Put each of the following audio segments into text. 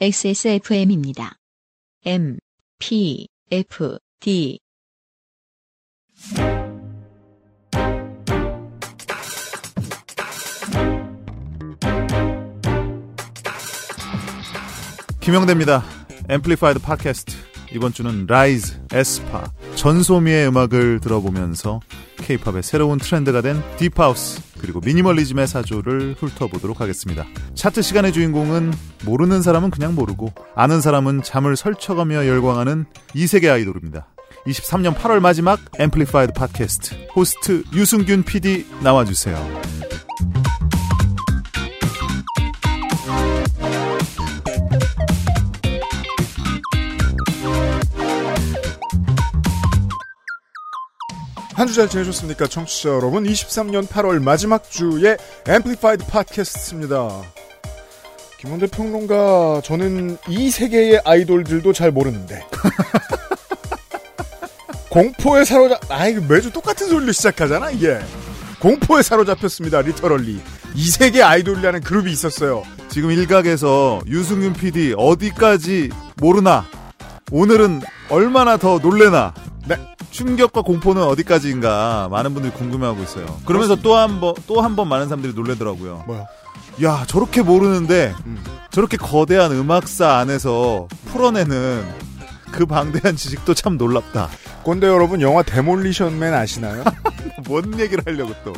XSFM입니다. M, P, F, D. 김영대입니다. Amplified 팟캐스트. 이번 주는 라이즈, 에스파, 전소미의 음악을 들어보면서 케이팝의 새로운 트렌드가 된 deep house, 그리고 미니멀리즘의 사조를 훑어보도록 하겠습니다. 차트 시간의 주인공은 모르는 사람은 그냥 모르고, 아는 사람은 잠을 설쳐가며 열광하는 이 세계 아이돌입니다. 23년 8월 마지막 Amplified 팟캐스트, 호스트 유승균 PD 나와주세요. 한 주 잘 지내셨습니까? 청취자 여러분. 23년 8월 마지막 주의 Amplified 팟캐스트입니다. 김영대 평론가, 저는 이 세계의 아이돌들도 잘 모르는데. 공포에 사로잡, 아이, 매주 똑같은 소리로 시작하잖아, 이게. 공포에 사로잡혔습니다, literally. 이 세계 아이돌이라는 그룹이 있었어요. 지금 일각에서 유승균 PD 어디까지 모르나? 오늘은 얼마나 더 놀래나? 네. 충격과 공포는 어디까지인가 많은 분들이 궁금해하고 있어요. 그러면서 또 한 번, 또 한 번 많은 사람들이 놀래더라고요. 뭐야? 야, 저렇게 모르는데, 음. 저렇게 거대한 음악사 안에서 풀어내는 그 방대한 지식도 참 놀랍다. 꼰대 여러분, 영화 데몰리션맨 아시나요? 뭔 얘기를 하려고 또.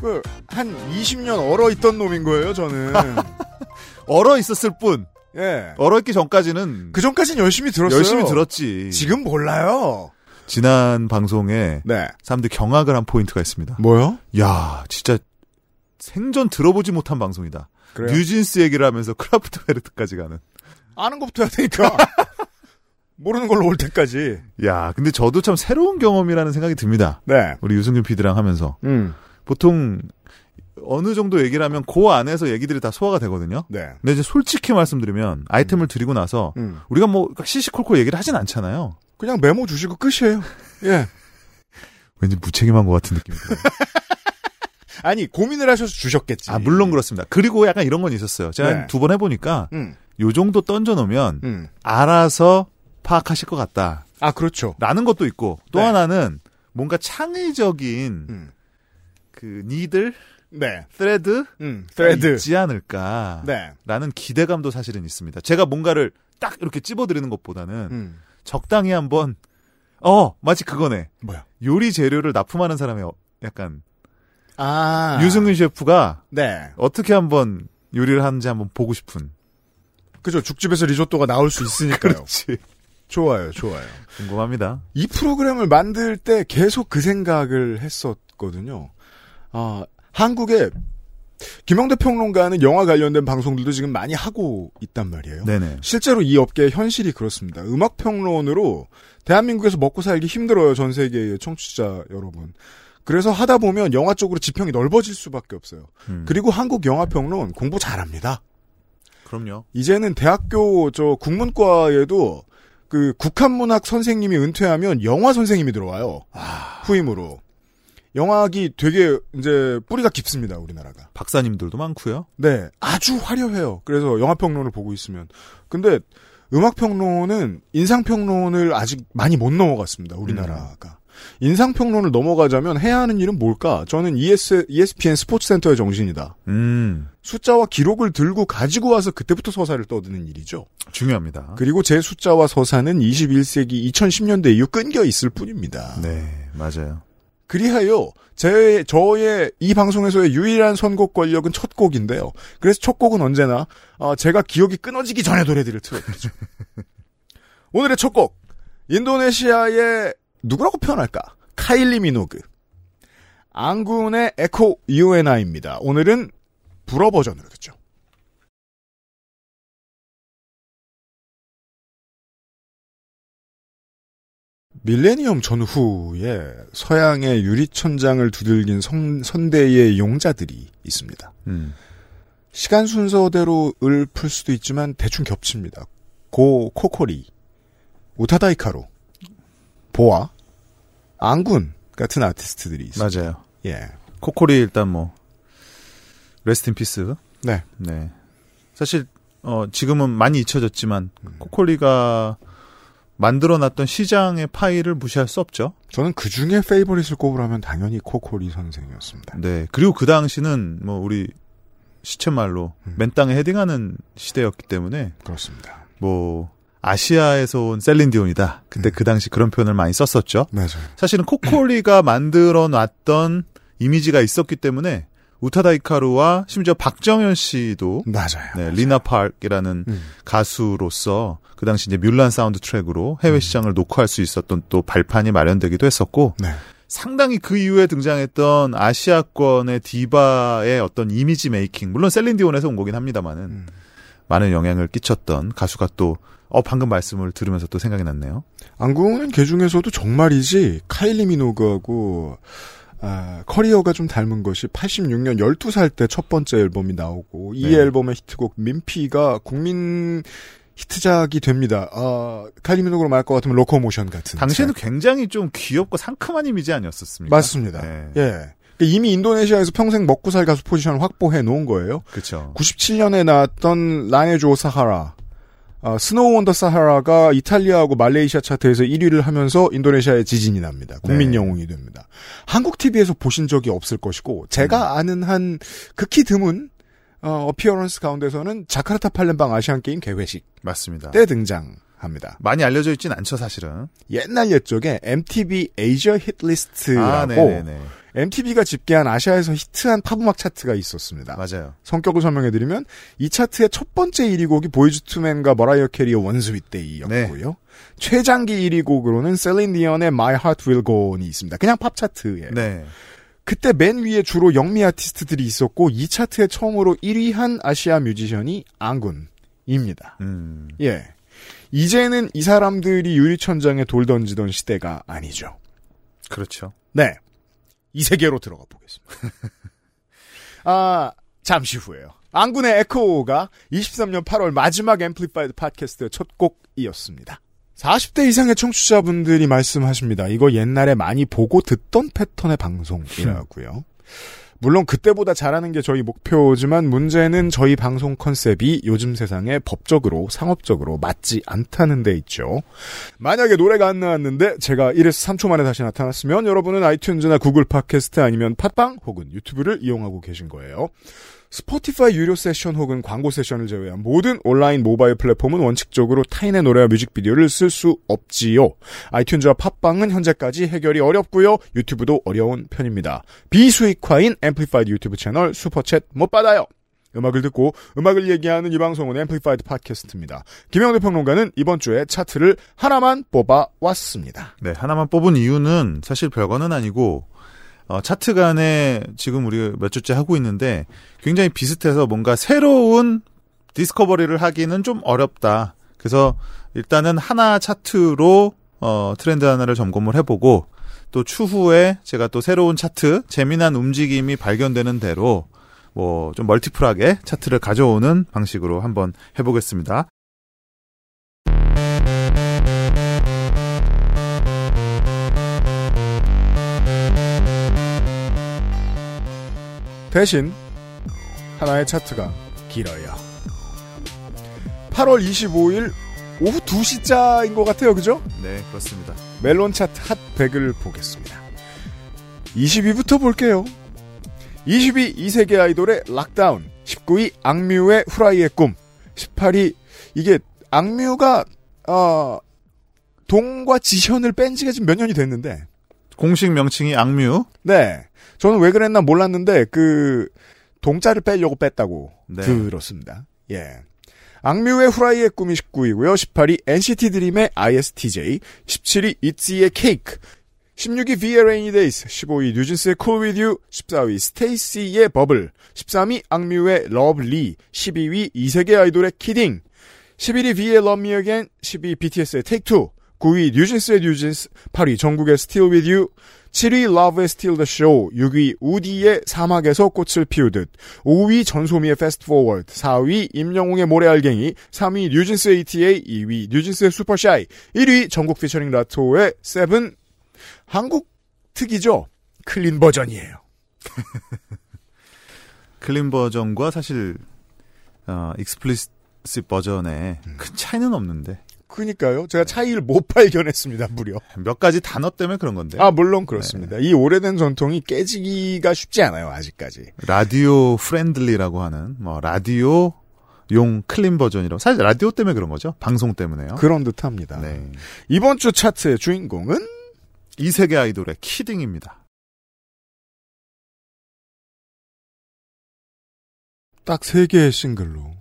그, 한 20년 얼어 있던 놈인 거예요, 저는. 얼어 있었을 뿐, 예. 얼어 있기 전까지는 그 전까지는 열심히 들었어요. 열심히 들었지. 지금 몰라요. 지난 방송에 네. 사람들이 경악을 한 포인트가 있습니다. 뭐요? 야, 진짜 생전 들어보지 못한 방송이다. 그래요? 뉴진스 얘기를 하면서 크라프트베르트까지 가는. 아는 것부터 해야 되니까. 모르는 걸로 올 때까지. 야, 근데 저도 참 새로운 경험이라는 생각이 듭니다. 네. 우리 유승균 PD랑 하면서 음. 보통 어느 정도 얘기를 하면 그 안에서 얘기들이 다 소화가 되거든요. 네. 근데 이제 솔직히 말씀드리면 아이템을 드리고 나서 음. 우리가 뭐 시시콜콜 얘기를 하진 않잖아요. 그냥 메모 주시고 끝이에요. 예. 왠지 무책임한 것 같은 느낌이 들어요. 아니, 고민을 하셔서 주셨겠지. 아, 물론 그렇습니다. 그리고 약간 이런 건 있었어요. 제가 네. 두번 해보니까 음. 요 정도 던져 놓으면 음. 알아서 파악하실 것 같다. 아, 그렇죠. 라는 것도 있고 또 네. 하나는 뭔가 창의적인 음. 그 니들 네. thread 음. thread. 있지 않을까 네. 라는 기대감도 사실은 있습니다. 제가 뭔가를 딱 이렇게 찝어드리는 것보다는 음. 적당히 한번 어 마치 그거네 뭐야? 요리 재료를 납품하는 사람의 어- 약간 아. 유승윤 셰프가 네. 어떻게 한번 요리를 하는지 한번 보고 싶은 그죠. 죽집에서 리조또가 나올 수 있으니까요. 그렇지 좋아요, 좋아요. 궁금합니다. 이 프로그램을 만들 때 계속 그 생각을 했었거든요. 아, 한국에 김영대 평론가는 영화 관련된 방송들도 지금 많이 하고 있단 말이에요. 네네 실제로 이 업계의 현실이 그렇습니다. 음악 평론으로 대한민국에서 먹고 살기 힘들어요. 전 세계의 청취자 여러분. 그래서 하다 보면 영화 쪽으로 지평이 넓어질 수밖에 없어요. 음, 그리고 한국 영화 평론 공부 잘합니다. 그럼요. 이제는 대학교 저 국문과에도 그 국한문학 선생님이 은퇴하면 영화 선생님이 들어와요. 후임으로. 영화학이 되게 이제 뿌리가 깊습니다, 우리나라가. 박사님들도 많고요. 네, 아주 화려해요. 그래서 영화 평론을 보고 있으면. 근데 음악 평론은 인상 평론을 아직 많이 못 넘어갔습니다, 우리나라가. 인상 평론을 넘어가자면 해야 하는 일은 뭘까? 저는 ES, ESPN 스포츠센터의 정신이다. 음 숫자와 기록을 들고 가지고 와서 그때부터 서사를 떠드는 일이죠. 중요합니다. 그리고 제 숫자와 서사는 21세기 2010년대 이후 끊겨 있을 뿐입니다. 네 맞아요. 그리하여 제 저의 이 방송에서의 유일한 선곡 권력은 첫 곡인데요. 그래서 첫 곡은 언제나 어, 제가 기억이 끊어지기 전에 노래들을 틀어드리죠. 오늘의 첫 곡 인도네시아의 누구라고 표현할까? 카일리 미노그 앙군의 에코 유에나입니다. 오늘은 불어 버전으로 듣죠. 밀레니엄 전후에 서양의 유리천장을 두들긴 성- 선대의 용자들이 있습니다. 음. 시간 순서대로 을 풀 수도 있지만 대충 겹칩니다. 고 코코리, 우타다 히카루, 보아, 앙군 같은 아티스트들이 있습니다. 맞아요. 예. 코코리 일단 뭐 rest in peace. 네. 네. 사실 어, 지금은 많이 잊혀졌지만 음. 코코리가 만들어놨던 시장의 파이를 무시할 수 없죠. 저는 그 중에 favorite을 꼽으라면 당연히 코코리 선생이었습니다. 네. 그리고 그 당시는 뭐 우리 시쳇말로 음. 맨 땅에 헤딩하는 시대였기 때문에 그렇습니다. 뭐 아시아에서 온 셀린디온이다. 근데 음. 그 당시 그런 표현을 많이 썼었죠. 맞아요. 사실은 코코리가 만들어 놨던 이미지가 있었기 때문에 우타다 히카루와 심지어 박정현 씨도 맞아요. 네, Lena Park이라는 음. 가수로서 그 당시 이제 뮬란 사운드 트랙으로 해외 시장을 노크할 수 있었던 또 발판이 마련되기도 했었고 네. 상당히 그 이후에 등장했던 아시아권의 디바의 어떤 이미지 메이킹 물론 셀린디온에서 온 거긴 합니다만은 음. 많은 영향을 끼쳤던 가수가 또 어, 방금 말씀을 들으면서 또 생각이 났네요. 앙군은 걔 중에서도 정말이지 카일리 미노그하고 아, 커리어가 좀 닮은 것이 86년 12살 때 첫 번째 앨범이 나오고 이 네. 앨범의 히트곡 Mimpi가 국민 히트작이 됩니다. 아, 카일리 미노그로 말할 것 같으면 Locomotion 같은. 당시에는 책. 굉장히 좀 귀엽고 상큼한 이미지 아니었었습니까? 맞습니다. 네. 예. 이미 인도네시아에서 평생 먹고 살 가수 포지션을 확보해 놓은 거예요. 그렇죠. 97년에 나왔던 La neige au Sahara. 아, Snow on the Sahara가 이탈리아하고 말레이시아 차트에서 1위를 하면서 인도네시아에 지진이 납니다. 국민 네. 영웅이 됩니다. 한국 TV에서 보신 적이 없을 것이고 제가 아는 한 극히 드문 어, appearance 가운데서는 자카르타 팔렘방 아시안 게임 개회식 맞습니다. 때 등장합니다. 많이 알려져 있진 않죠, 사실은. 옛날 옛적에 MTV Asia Hitlist라고 아. MTV가 집계한 아시아에서 히트한 팝 음악 차트가 있었습니다. 맞아요. 성격을 설명해드리면 이 차트의 첫 번째 1위 곡이 보이즈 투맨과 머라이어 캐리의 One Sweet Day였고요. 최장기 1위 곡으로는 셀린 디언의 My Heart Will Go On이 있습니다. 그냥 팝 차트예요. 네. 그때 맨 위에 주로 영미 아티스트들이 있었고 이 차트에 처음으로 1위한 아시아 뮤지션이 앙군입니다. 음. 예. 이제는 이 사람들이 유리천장에 돌 던지던 시대가 아니죠. 그렇죠. 네. 이 세계로 들어가 보겠습니다. 아, 잠시 후에요. 앙군의 에코가 23년 8월 마지막 Amplified 팟캐스트의 첫 곡이었습니다. 40대 이상의 청취자분들이 말씀하십니다. 이거 옛날에 많이 보고 듣던 패턴의 방송이라고요. 물론 그때보다 잘하는 게 저희 목표지만 문제는 저희 방송 컨셉이 요즘 세상에 법적으로 상업적으로 맞지 않다는 데 있죠. 만약에 노래가 안 나왔는데 제가 1에서 3초 만에 다시 나타났으면 여러분은 아이튠즈나 구글 팟캐스트 아니면 팟빵 혹은 유튜브를 이용하고 계신 거예요. 스포티파이 유료 세션 혹은 광고 세션을 제외한 모든 온라인 모바일 플랫폼은 원칙적으로 타인의 노래와 뮤직비디오를 쓸 수 없지요. 아이튠즈와 팟빵은 현재까지 해결이 어렵고요. 유튜브도 어려운 편입니다. 비수익화인 앰플리파이드 유튜브 채널 Super Chat 못 받아요. 음악을 듣고 음악을 얘기하는 이 방송은 앰플리파이드 팟캐스트입니다. 김영대 평론가는 이번 주에 차트를 하나만 뽑아왔습니다. 네, 하나만 뽑은 이유는 사실 별거는 아니고, 어, 차트 간에 지금 우리가 몇 주째 하고 있는데 굉장히 비슷해서 뭔가 새로운 디스커버리를 하기는 좀 어렵다. 그래서 일단은 하나 차트로 어, 트렌드 하나를 점검을 해보고 또 추후에 제가 또 새로운 차트, 재미난 움직임이 발견되는 대로 뭐 좀 멀티플하게 차트를 가져오는 방식으로 한번 해보겠습니다. 대신 하나의 차트가 길어요. 8월 25일 오후 2시자인 것 같아요. 그죠? 네, 그렇습니다. 멜론 차트 핫 100을 보겠습니다. 20위부터 볼게요. 20위 이세계 아이돌의 락다운, 19위 악뮤의 후라이의 꿈, 18위 이게 악뮤가 어, 동과 지현을 뺀 지가 지금 몇 년이 됐는데 공식 명칭이 악뮤. 네. 저는 왜 그랬나 몰랐는데, 그, 동자를 빼려고 뺐다고 네. 들었습니다. 예. 악뮤의 후라이의 꿈이 19위고요. 18위 NCT 드림의 ISTJ, 17위 이츠의 케이크, 16위 V의 Rainy Days, 15위 뉴진스의 Cool With You, 14위 스테이시의 버블, 13위 악뮤의 Love Lee, 12위 이세계 아이돌의 Kidding, 11위 V의 Love Me Again, 10위 BTS의 Take Two, 9위 뉴진스의 New Jeans, 8위 정국의 Still With You, 7위 Lauv의 Steal The Show, 6위 우디의 사막에서 꽃을 피우듯, 5위 전소미의 Fast Forward, 4위 임영웅의 모래알갱이, 3위 뉴진스의 ETA, 2위 뉴진스의 Super Shy, 1위 정국 피처링 라토의 Seven, 한국 특이죠? clean 버전이에요. clean 버전과 사실 어, explicit 스 버전에 음. 큰 차이는 없는데 그니까요. 제가 차이를 못 발견했습니다, 무려. 몇 가지 단어 때문에 그런 건데. 아, 물론 그렇습니다. 이 오래된 전통이 깨지기가 쉽지 않아요, 아직까지. radio friendly라고 하는 뭐 라디오 용 clean 버전이라고 사실 라디오 때문에 그런 거죠. 방송 때문에요. 그런 듯 합니다. 네. 이번 주 차트의 주인공은 이세계 아이돌의 Kidding입니다. 딱 세 개의 싱글로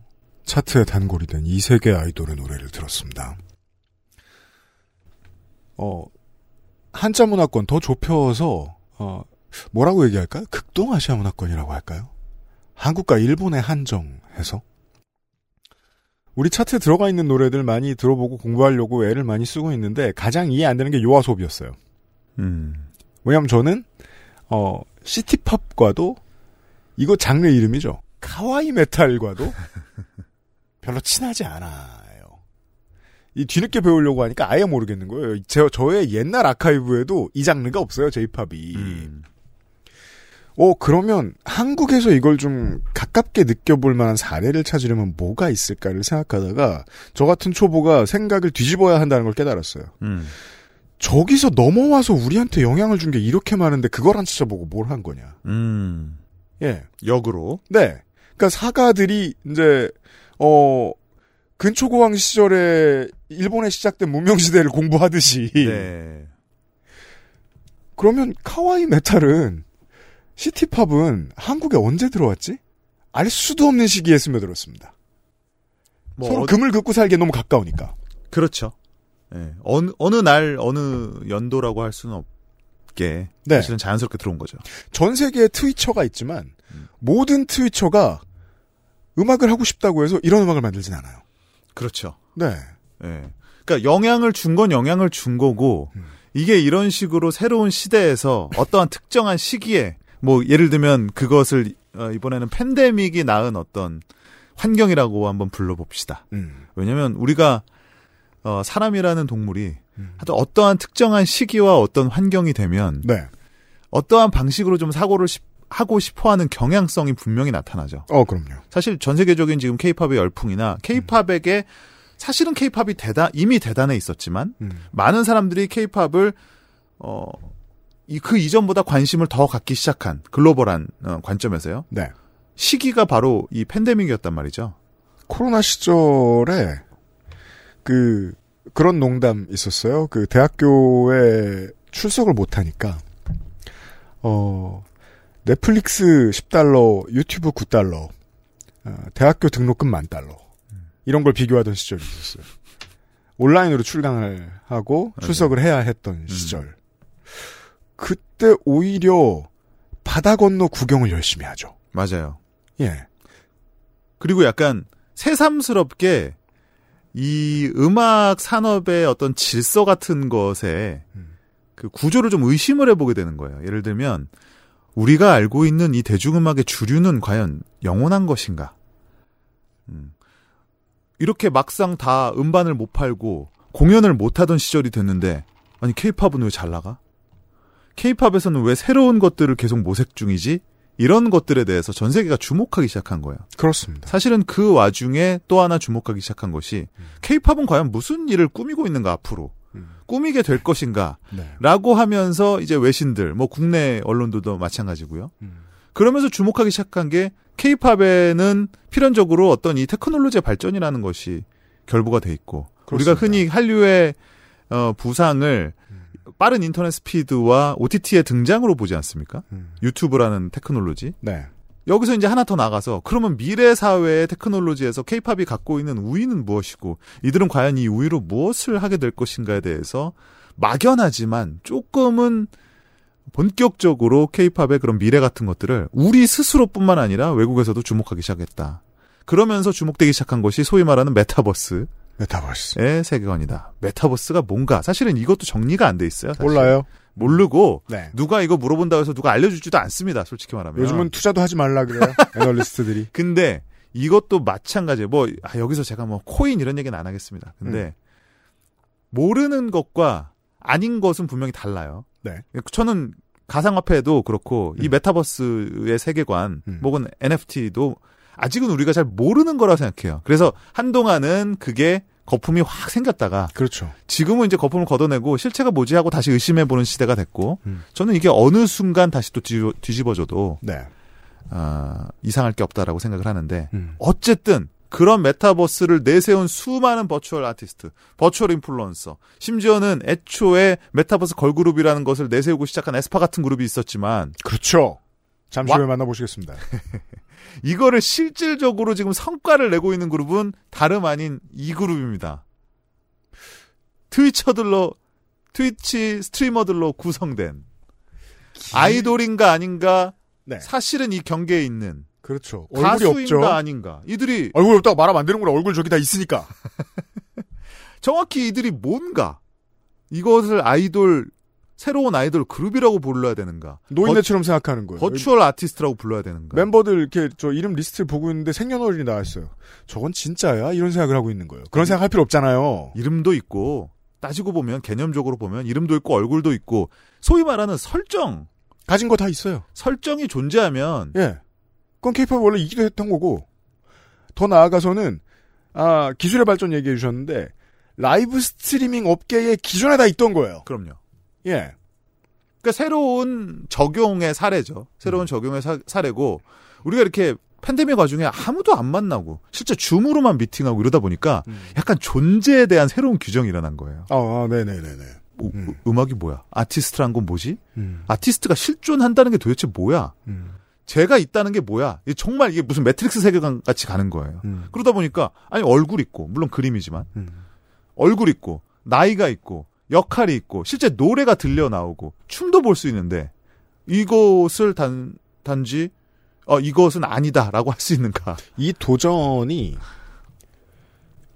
차트에 단골이 된 이세 개의 아이돌의 노래를 들었습니다. 어, 한자 문화권 더 좁혀서, 어, 뭐라고 얘기할까요? 극동 아시아 문화권이라고 할까요? 한국과 일본의 한정해서. 우리 차트에 들어가 있는 노래들 많이 들어보고 공부하려고 애를 많이 쓰고 있는데 가장 이해 안 되는 게 요아소비였어요. 음. 왜냐면 저는 어 시티팝과도 이거 장르 이름이죠. 카와이 메탈과도 별로 친하지 않아요. 이 뒤늦게 배우려고 하니까 아예 모르겠는 거예요. 제 저의 옛날 아카이브에도 이 장르가 없어요. 제이팝이. 음. 어 그러면 한국에서 이걸 좀 가깝게 느껴볼 만한 사례를 찾으려면 뭐가 있을까를 생각하다가 저 같은 초보가 생각을 뒤집어야 한다는 걸 깨달았어요. 음. 저기서 넘어와서 우리한테 영향을 준 게 이렇게 많은데 그걸 안 찾아보고 뭘 한 거냐. 음. 예. 역으로 네. 그러니까 사가들이 이제 어 근초고왕 시절에 일본에 시작된 문명 시대를 공부하듯이 네. 그러면 카와이 메탈은 시티팝은 한국에 언제 들어왔지? 알 수도 없는 시기에 스며들었습니다. 뭐 서로 어- 금을 긋고 살기에 너무 가까우니까. 그렇죠. 예. 어느 어느 날 어느 연도라고 할 수는 없게 네. 사실은 자연스럽게 들어온 거죠. 전 세계에 트위처가 있지만 음. 모든 트위처가 음악을 하고 싶다고 해서 이런 음악을 만들진 않아요. 그렇죠. 네. 예. 그러니까 영향을 준 건 영향을 준 거고 음. 이게 이런 식으로 새로운 시대에서 어떠한 특정한 시기에 뭐 예를 들면 그것을 어, 이번에는 팬데믹이 낳은 어떤 환경이라고 한번 불러봅시다. 음. 왜냐하면 우리가 어, 사람이라는 동물이 음. 하여튼 어떠한 특정한 시기와 어떤 환경이 되면 네. 어떠한 방식으로 좀 사고를 시- 하고 싶어하는 경향성이 분명히 나타나죠. 어, 그럼요. 사실 전 세계적인 지금 케이팝의 열풍이나 케이팝에게 사실은 케이팝이 대단 이미 대단해 있었지만 음. 많은 사람들이 케이팝을 어, 이, 그 이전보다 관심을 더 갖기 시작한 글로벌한 어, 관점에서요. 네. 시기가 바로 이 팬데믹이었단 말이죠. 코로나 시절에 그 그런 농담 있었어요. 그 대학교에 출석을 못 하니까 어 넷플릭스 10달러, 유튜브 9달러, 어, 대학교 등록금 만 달러 이런 걸 비교하던 시절이 있었어요. 온라인으로 출강을 하고 출석을 해야 했던 시절. 그때 오히려 바다 건너 구경을 열심히 하죠. 맞아요. 예. 그리고 약간 새삼스럽게 이 음악 산업의 어떤 질서 같은 것에 음. 그 구조를 좀 의심을 해보게 되는 거예요. 예를 들면 우리가 알고 있는 이 대중음악의 주류는 과연 영원한 것인가? 음. 이렇게 막상 다 음반을 못 팔고 공연을 못 하던 시절이 됐는데 아니 케이팝은 왜 잘 나가? 케이팝에서는 왜 새로운 것들을 계속 모색 중이지? 이런 것들에 대해서 전 세계가 주목하기 시작한 거예요. 그렇습니다. 사실은 그 와중에 또 하나 주목하기 시작한 것이 케이팝은 과연 무슨 일을 꾸미고 있는가 앞으로 음. 꾸미게 될 것인가 네. 라고 하면서 이제 외신들 뭐 국내 언론들도 마찬가지고요. 음. 그러면서 주목하기 시작한 게 케이팝에는 필연적으로 어떤 이 테크놀로지의 발전이라는 것이 결부가 돼 있고 우리가 그렇습니다. 흔히 한류의 어, 부상을 음. 빠른 인터넷 스피드와 OTT의 등장으로 보지 않습니까? 음. 유튜브라는 테크놀로지. 네. 여기서 이제 하나 더 나가서 그러면 미래 사회의 테크놀로지에서 케이팝이 갖고 있는 우위는 무엇이고 이들은 과연 이 우위로 무엇을 하게 될 것인가에 대해서 막연하지만 조금은 본격적으로 케이팝의 그런 미래 같은 것들을 우리 스스로뿐만 아니라 외국에서도 주목하기 시작했다. 그러면서 주목되기 시작한 것이 소위 말하는 메타버스의 메타버스. 세계관이다. 메타버스가 뭔가 사실은 이것도 정리가 안 돼 있어요. 사실. 몰라요. 모르고 네. 누가 이거 물어본다고 해서 누가 알려주지도 않습니다. 솔직히 말하면. 요즘은 투자도 하지 말라 그래요. 애널리스트들이. 근데 이것도 마찬가지예요. 뭐 아, 여기서 제가 뭐 코인 이런 얘기는 안 하겠습니다. 근데 모르는 것과 아닌 것은 분명히 달라요. 네. 저는 가상화폐도 그렇고 이 음. 메타버스의 세계관 음. 혹은 NFT도 아직은 우리가 잘 모르는 거라고 생각해요. 그래서 한동안은 그게 거품이 확 생겼다가 그렇죠. 지금은 이제 거품을 걷어내고 실체가 뭐지 하고 다시 의심해 보는 시대가 됐고 음. 저는 이게 어느 순간 다시 또 뒤집어, 뒤집어져도 네. 아, 이상할 게 없다라고 생각을 하는데 음. 어쨌든 그런 메타버스를 내세운 수많은 virtual 아티스트, virtual 인플루언서, 심지어는 애초에 메타버스 걸그룹이라는 것을 내세우고 시작한 에스파 같은 그룹이 있었지만 그렇죠. 잠시 와- 후에 만나보시겠습니다. 이거를 실질적으로 지금 성과를 내고 있는 그룹은 다름 아닌 이 그룹입니다. 트위처들로 트위치 스트리머들로 구성된 아이돌인가 아닌가 네. 사실은 이 경계에 있는 그렇죠. 얼굴이 없죠. 아닌가 이들이 얼굴 없다고 말하면 안 되는구나. 얼굴 저기 다 있으니까. 정확히 이들이 뭔가 이것을 아이돌 새로운 아이돌 그룹이라고 불러야 되는가 노인네처럼 생각하는 거예요. virtual 아티스트라고 불러야 되는가 멤버들 이렇게 저 이름 리스트를 보고 있는데 생년월일이 나왔어요. 저건 진짜야? 이런 생각을 하고 있는 거예요. 그런 생각 할 필요 없잖아요. 이름도 있고 따지고 보면 개념적으로 보면 이름도 있고 얼굴도 있고 소위 말하는 설정 가진 거 다 있어요. 설정이 존재하면 예. 그건 케이팝 원래 이기도 했던 거고. 더 나아가서는 아, 기술의 발전 얘기해 주셨는데 라이브 스트리밍 업계에 기존에 다 있던 거예요. 그럼요. 예. 그러니까 새로운 적용의 사례죠. 새로운 적용의 사, 사례고 우리가 이렇게 팬데믹 와중에 아무도 안 만나고 실제 줌으로만 미팅하고 이러다 보니까 약간 존재에 대한 새로운 규정이 일어난 거예요. 아, 아 네네네네. 우- 음. 음악이 뭐야? 아티스트란 건 뭐지? 음. 아티스트가 실존한다는 게 도대체 뭐야? 음. 제가 있다는 게 뭐야? 정말 이게 무슨 매트릭스 세계관 같이 가는 거예요. 음. 그러다 보니까 아니 얼굴 있고 물론 그림이지만 음. 얼굴 있고 나이가 있고 역할이 있고 실제 노래가 들려 나오고 춤도 볼 수 있는데 이것을 단 단지 어 이것은 아니다라고 할 수 있는가? 이 도전이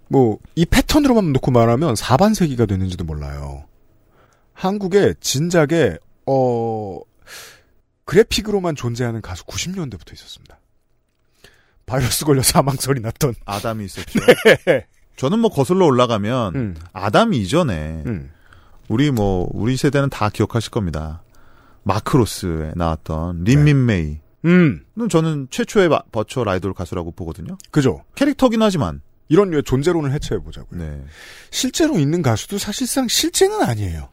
뭐 이 패턴으로만 놓고 말하면 4반세기가 됐는지도 몰라요. 한국에 진작에 어 그래픽으로만 존재하는 가수 90년대부터 있었습니다. 바이러스 걸려 사망설이 났던. 아담이 있었죠. 저는 뭐 거슬러 올라가면 음. 아담 이전에 음. 우리 뭐 우리 세대는 다 기억하실 겁니다. 마크로스에 나왔던 린민메이. 음. 는 저는 최초의 마- 버추얼 아이돌 가수라고 보거든요. 그죠. 캐릭터긴 하지만. 이런 류의 존재론을 해체해 보자고요. 네. 실제로 있는 가수도 사실상 실제는 아니에요.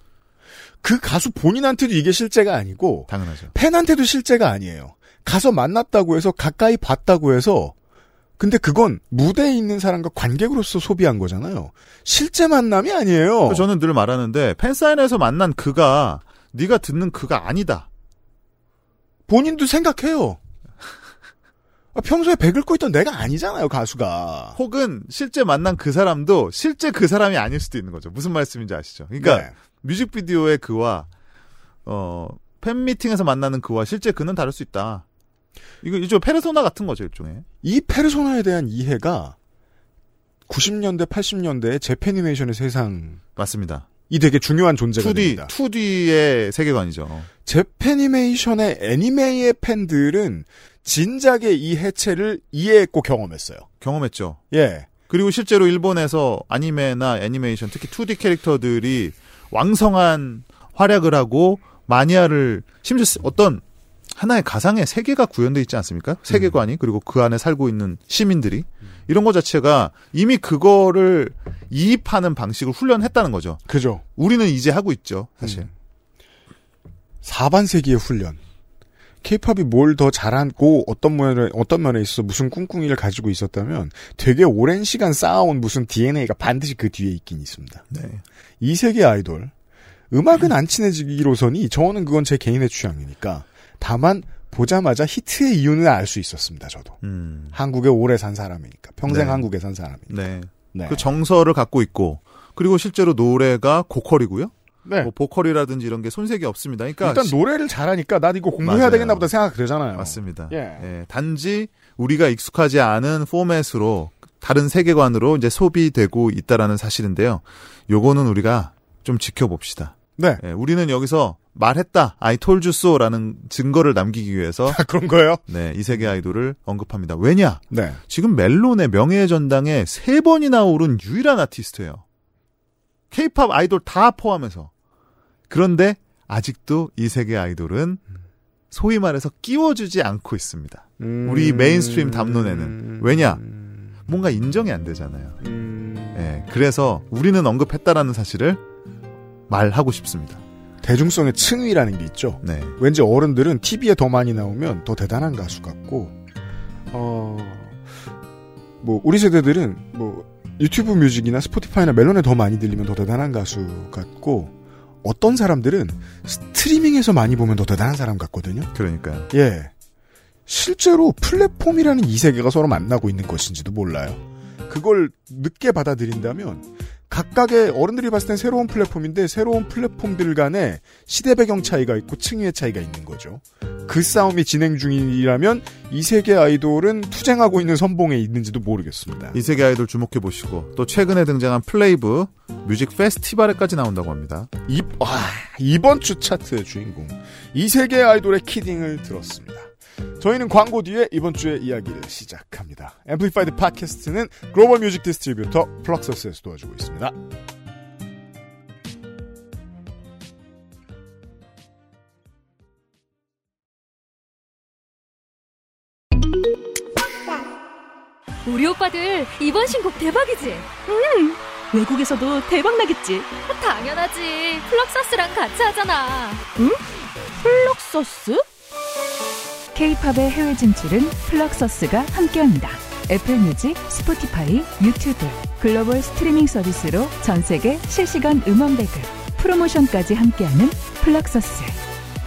그 가수 본인한테도 이게 실제가 아니고 당연하죠. 팬한테도 실제가 아니에요. 가서 만났다고 해서 가까이 봤다고 해서 근데 그건 무대에 있는 사람과 관객으로서 소비한 거잖아요. 실제 만남이 아니에요. 그래서 저는 늘 말하는데 팬사인회에서 만난 그가 네가 듣는 그가 아니다. 본인도 생각해요. 아, 평소에 배 긁고 있던 내가 아니잖아요, 가수가. 혹은 실제 만난 그 사람도 실제 그 사람이 아닐 수도 있는 거죠. 무슨 말씀인지 아시죠? 그러니까 네. 뮤직비디오의 그와 어 팬미팅에서 만나는 그와 실제 그는 다를 수 있다. 이거 일종 페르소나 같은 거죠, 일종의. 이 페르소나에 대한 이해가 90년대, 80년대의 재패니메이션의 세상이 맞습니다. 되게 중요한 존재가 2D, 됩니다. 2D의 세계관이죠. 재패니메이션의 애니메이의 팬들은 진작에 이 해체를 이해했고 경험했어요. 경험했죠. 예. 그리고 실제로 일본에서 아니메나 애니메이션, 특히 2D 캐릭터들이 왕성한 활약을 하고 마니아를 심지어 어떤 하나의 가상의 세계가 구현돼 있지 않습니까? 세계관이 그리고 그 안에 살고 있는 시민들이 이런 것 자체가 이미 그거를 이입하는 방식을 훈련했다는 거죠. 그죠. 우리는 이제 하고 있죠, 사실. 음. 4반 세기의 훈련. 케이팝이 뭘 더 잘하고 어떤 면에 어떤 면에 있어서 무슨 꿍꿍이를 가지고 있었다면 되게 오랜 시간 쌓아온 무슨 DNA가 반드시 그 뒤에 있긴 있습니다. 네. 이 세계 아이돌 음악은 안 친해지기로서니 저는 그건 제 개인의 취향이니까 다만 보자마자 히트의 이유는 알 수 있었습니다. 저도 음. 한국에 오래 산 사람이니까 평생 네. 한국에 산 사람이니까. 네. 네. 그 정서를 갖고 있고 그리고 실제로 노래가 고퀄이고요. 네. 뭐 보컬이라든지 이런 게 손색이 없습니다. 그러니까 일단 시- 노래를 잘하니까 난 이거 공부해야 맞아요. 되겠나 보다 생각 되잖아요. 맞습니다. 예. 예, 단지 우리가 익숙하지 않은 포맷으로 다른 세계관으로 이제 소비되고 있다라는 사실인데요. 요거는 우리가 좀 지켜봅시다. 네. 예, 우리는 여기서 말했다, I told you so라는 증거를 남기기 위해서 아, 그런 거예요? 네, 이세계 아이돌을 언급합니다. 왜냐? 네. 지금 멜론의 명예의 전당에 세 번이나 오른 유일한 아티스트예요. 케이팝 아이돌 다 포함해서. 그런데 아직도 이세계 아이돌은 소위 말해서 끼워주지 않고 있습니다. 음. 우리 mainstream 담론에는. 왜냐? 뭔가 인정이 안 되잖아요. 음. 예, 그래서 우리는 언급했다라는 사실을 말하고 싶습니다. 대중성의 층위라는 게 있죠. 네. 왠지 어른들은 TV에 더 많이 나오면 더 대단한 가수 같고, 어, 뭐, 우리 세대들은 뭐, 유튜브 뮤직이나 스포티파이나 멜론에 더 많이 들리면 더 대단한 가수 같고, 어떤 사람들은 스트리밍에서 많이 보면 더 대단한 사람 같거든요. 그러니까요. 예. 실제로 플랫폼이라는 이 세계가 서로 만나고 있는 것인지도 몰라요. 그걸 늦게 받아들인다면 각각의 어른들이 봤을 땐 새로운 플랫폼인데 새로운 플랫폼들 간에 시대 배경 차이가 있고 층위의 차이가 있는 거죠. 그 싸움이 진행 중이라면 이세계 아이돌은 투쟁하고 있는 선봉에 있는지도 모르겠습니다. 이세계 아이돌 주목해 보시고 또 최근에 등장한 플레이브 뮤직 페스티벌에까지 나온다고 합니다. 이, 와, 이번 주 차트의 주인공 이세계 아이돌의 Kidding을 들었습니다. 저희는 광고 뒤에 이번 주의 이야기를 시작합니다. 앰플리파이드 팟캐스트는 글로벌 뮤직 distributor 플럭서스에서 도와주고 있습니다. 우리 오빠들 이번 신곡 대박이지? 음, 외국에서도 대박 나겠지. 당연하지. 플럭서스랑 같이 하잖아. 플럭서스? K-팝의 해외 진출은 플럭서스가 함께합니다. 애플 뮤직, 스포티파이, 유튜브, 글로벌 스트리밍 서비스로 전 세계 실시간 음원 배급, 프로모션까지 함께하는 플럭서스.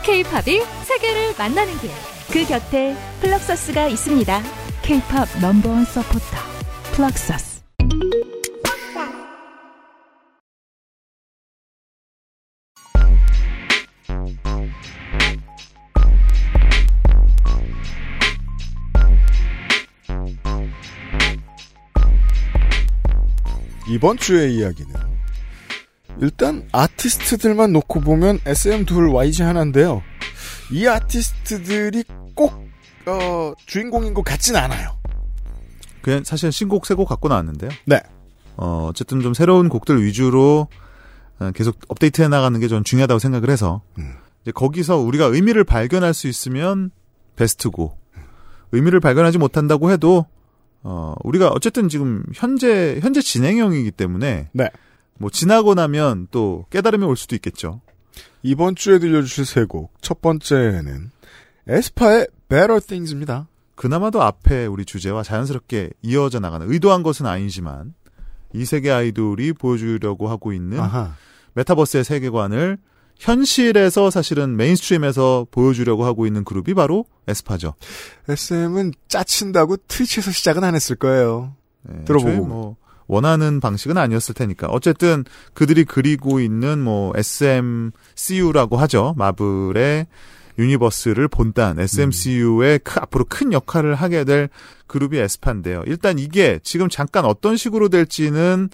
K-팝이 세계를 만나는 길. 그 곁에 플럭서스가 있습니다. K-팝 넘버원 서포터, 플럭서스. 이번 주의 이야기는 일단 아티스트들만 놓고 보면 SM 둘 YG 하나인데요. 이 아티스트들이 꼭 어, 주인공인 것 같진 않아요. 그냥 사실 신곡 세 곡 갖고 나왔는데요. 네. 어, 어쨌든 좀 새로운 곡들 위주로 어, 계속 업데이트해 나가는 게 전 중요하다고 생각을 해서 음. 이제 거기서 우리가 의미를 발견할 수 있으면 베스트고 의미를 발견하지 못한다고 해도 어, 우리가 어쨌든 지금 현재 현재 진행형이기 때문에 네. 뭐 지나고 나면 또 깨달음이 올 수도 있겠죠. 이번 주에 들려주실 세 곡. 첫 번째는 에스파의 Better Things입니다. 그나마도 앞에 우리 주제와 자연스럽게 이어져 나가는 의도한 것은 아니지만 이 세계 아이돌이 보여주려고 하고 있는 아하. 메타버스의 세계관을 현실에서 사실은 mainstream에서 보여주려고 하고 있는 그룹이 바로 에스파죠. SM은 짜친다고 트위치에서 시작은 안 했을 거예요. 네, 들어보고. 뭐 원하는 방식은 아니었을 테니까 어쨌든 그들이 그리고 있는 뭐 SMCU라고 하죠. 마블의 유니버스를 본딴 SMCU의 크, 앞으로 큰 역할을 하게 될 그룹이 에스파인데요. 일단 이게 지금 잠깐 어떤 식으로 될지는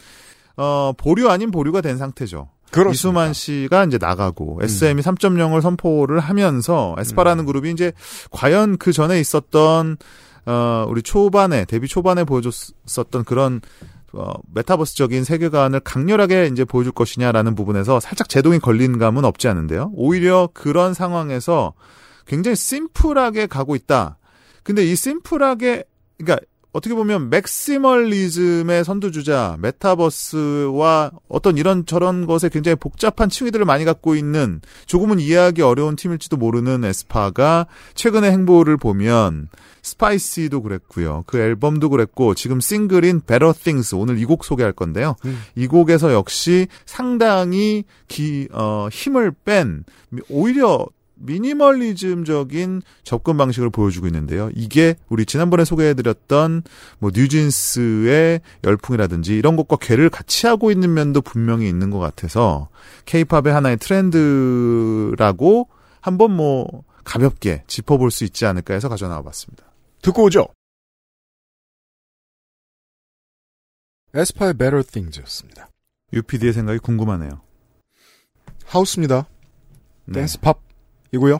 어 보류 아닌 보류가 된 상태죠. 그렇습니다. 이수만 씨가 이제 나가고 SM이 3.0을 선포를 하면서 에스파라는 그룹이 이제 과연 그 전에 있었던 어 우리 초반에 데뷔 초반에 보여줬었던 그런 어 메타버스적인 세계관을 강렬하게 이제 보여줄 것이냐라는 부분에서 살짝 제동이 걸린 감은 없지 않은데요. 오히려 그런 상황에서 굉장히 심플하게 가고 있다. 근데 이 심플하게 그러니까 어떻게 보면 maximalism의 선두주자 메타버스와 어떤 이런 저런 것에 굉장히 복잡한 층위들을 많이 갖고 있는 조금은 이해하기 어려운 팀일지도 모르는 에스파가 최근의 행보를 보면 스파이시도 그랬고요. 그 앨범도 그랬고 지금 싱글인 Better Things 오늘 이 곡 소개할 건데요. 음. 이 곡에서 역시 상당히 기, 어, 힘을 뺀 오히려 미니멀리즘적인 접근 방식을 보여주고 있는데요. 이게 우리 지난번에 소개해드렸던 뭐 뉴진스의 열풍이라든지 이런 것과 괴를 같이 하고 있는 면도 분명히 있는 것 같아서 케이팝의 하나의 트렌드라고 한번 뭐 가볍게 짚어볼 수 있지 않을까 해서 가져나와 봤습니다. 듣고 오죠. 에스파의 Better Things였습니다. UPD의 생각이 궁금하네요. 하우스입니다. 네. 댄스팝 이고요.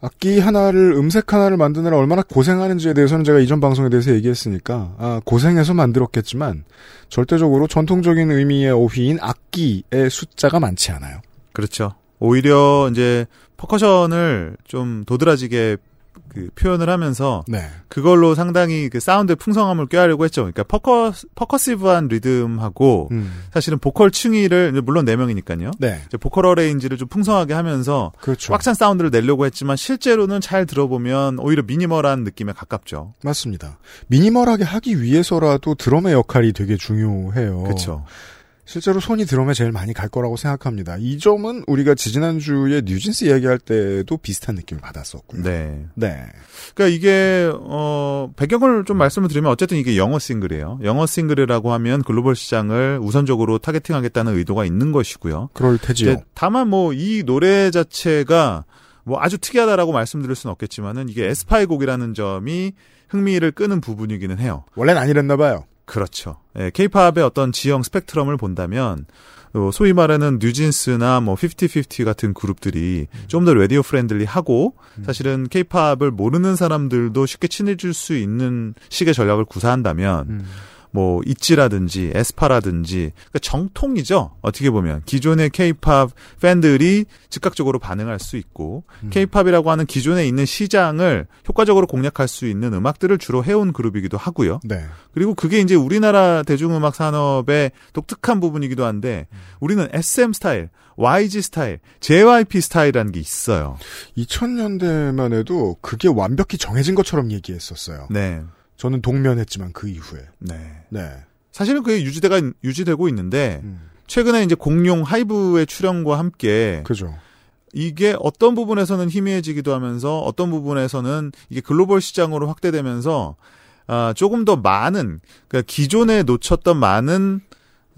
악기 하나를 음색 하나를 만드느라 얼마나 고생하는지에 대해서는 제가 이전 방송에 대해서 얘기했으니까 아, 고생해서 만들었겠지만 절대적으로 전통적인 의미의 오휘인 악기의 숫자가 많지 않아요. 그렇죠. 오히려 이제 퍼커션을 좀 도드라지게 그 표현을 하면서 네. 그걸로 상당히 그 사운드의 풍성함을 꾀하려고 했죠. 그러니까 퍼커 percussive한 리듬하고 음. 사실은 보컬 층위를 물론 네 명이니까요. 네. 보컬 arrange를 좀 풍성하게 하면서 그렇죠. 꽉찬 사운드를 내려고 했지만 실제로는 잘 들어보면 오히려 minimal한 느낌에 가깝죠. 맞습니다. minimal하게 하기 위해서라도 드럼의 역할이 되게 중요해요. 그렇죠. 실제로 손이 드럼에 제일 많이 갈 거라고 생각합니다. 이 점은 우리가 지지난주에 뉴진스 이야기할 때도 비슷한 느낌을 받았었고요. 네. 네. 그러니까 이게 어 배경을 좀 말씀을 드리면 어쨌든 이게 영어 싱글이에요. 영어 싱글이라고 하면 글로벌 시장을 우선적으로 targeting하겠다는 의도가 있는 것이고요. 그럴 테지요. 다만 뭐 이 노래 자체가 뭐 아주 특이하다라고 말씀드릴 수는 없겠지만은 이게 에스파의 곡이라는 점이 흥미를 끄는 부분이기는 해요. 원래는 아니랬나 봐요. 그렇죠. 예, 케이팝의 어떤 지형 스펙트럼을 본다면 어, 소위 말하는 뉴진스나 뭐 50-50 같은 그룹들이 좀더 radio friendly하고 사실은 케이팝을 모르는 사람들도 쉽게 친해질 수 있는 식의 전략을 구사한다면 음. 뭐 있지라든지 에스파라든지 그러니까 정통이죠. 어떻게 보면 기존의 케이팝 팬들이 즉각적으로 반응할 수 있고 케이팝이라고 하는 기존에 있는 시장을 효과적으로 공략할 수 있는 음악들을 주로 해온 그룹이기도 하고요. 네. 그리고 그게 이제 우리나라 대중음악 산업의 독특한 부분이기도 한데 우리는 SM 스타일, YG 스타일, JYP 스타일이라는 게 있어요. 2000년대만 해도 그게 완벽히 정해진 것처럼 얘기했었어요. 네. 저는 동면했지만 그 이후에. 네. 네. 사실은 그게 유지대가 유지되고 있는데 음. 최근에 이제 공룡 하이브의 출연과 함께 그죠. 이게 어떤 부분에서는 희미해지기도 하면서 어떤 부분에서는 이게 글로벌 시장으로 확대되면서 아, 조금 더 많은 그러니까 기존에 놓쳤던 많은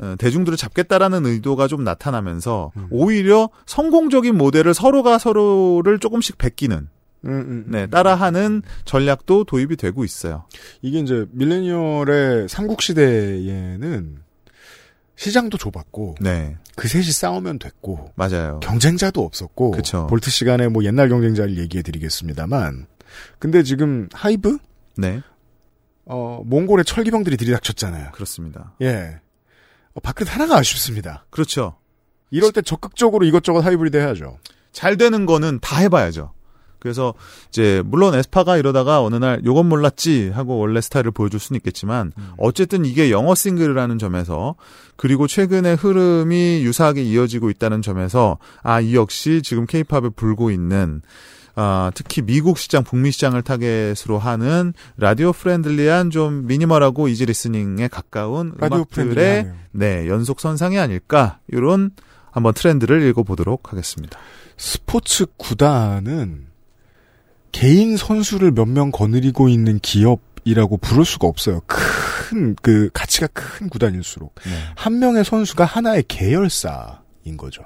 어, 대중들을 잡겠다라는 의도가 좀 나타나면서 음. 오히려 성공적인 모델을 서로가 서로를 조금씩 베끼는 음, 음, 음. 네, 따라하는 전략도 도입이 되고 있어요. 이게 이제 밀레니얼의 삼국 시대에는 시장도 좁았고 네, 그 셋이 싸우면 됐고 맞아요. 경쟁자도 없었고 그쵸. 볼트 시간에 뭐 옛날 경쟁자를 얘기해 드리겠습니다만 근데 지금 하이브 네, 어 몽골의 철기병들이 들이닥쳤잖아요. 그렇습니다. 예. 어, 밥그릇 하나가 아쉽습니다. 그렇죠. 이럴 때 적극적으로 이것저것 하이브리드 해야죠. 잘 되는 거는 다 해봐야죠. 그래서 이제 물론 에스파가 이러다가 어느 날 요건 몰랐지 하고 원래 스타일을 보여줄 수는 있겠지만 어쨌든 이게 영어 싱글이라는 점에서 그리고 최근의 흐름이 유사하게 이어지고 있다는 점에서 아 이 역시 지금 케이팝에 불고 있는 아, 특히 미국 시장, 북미 시장을 타겟으로 하는 radio friendly한 좀 minimal하고 easy listening에 가까운 라디오 음악들의. 네, 연속 선상이 아닐까 이런 한번 트렌드를 읽어보도록 하겠습니다. 스포츠 구단은 개인 선수를 몇 명 거느리고 있는 기업이라고 부를 수가 없어요. 큰, 그, 가치가 큰 구단일수록. 네. 한 명의 선수가 하나의 계열사인 거죠.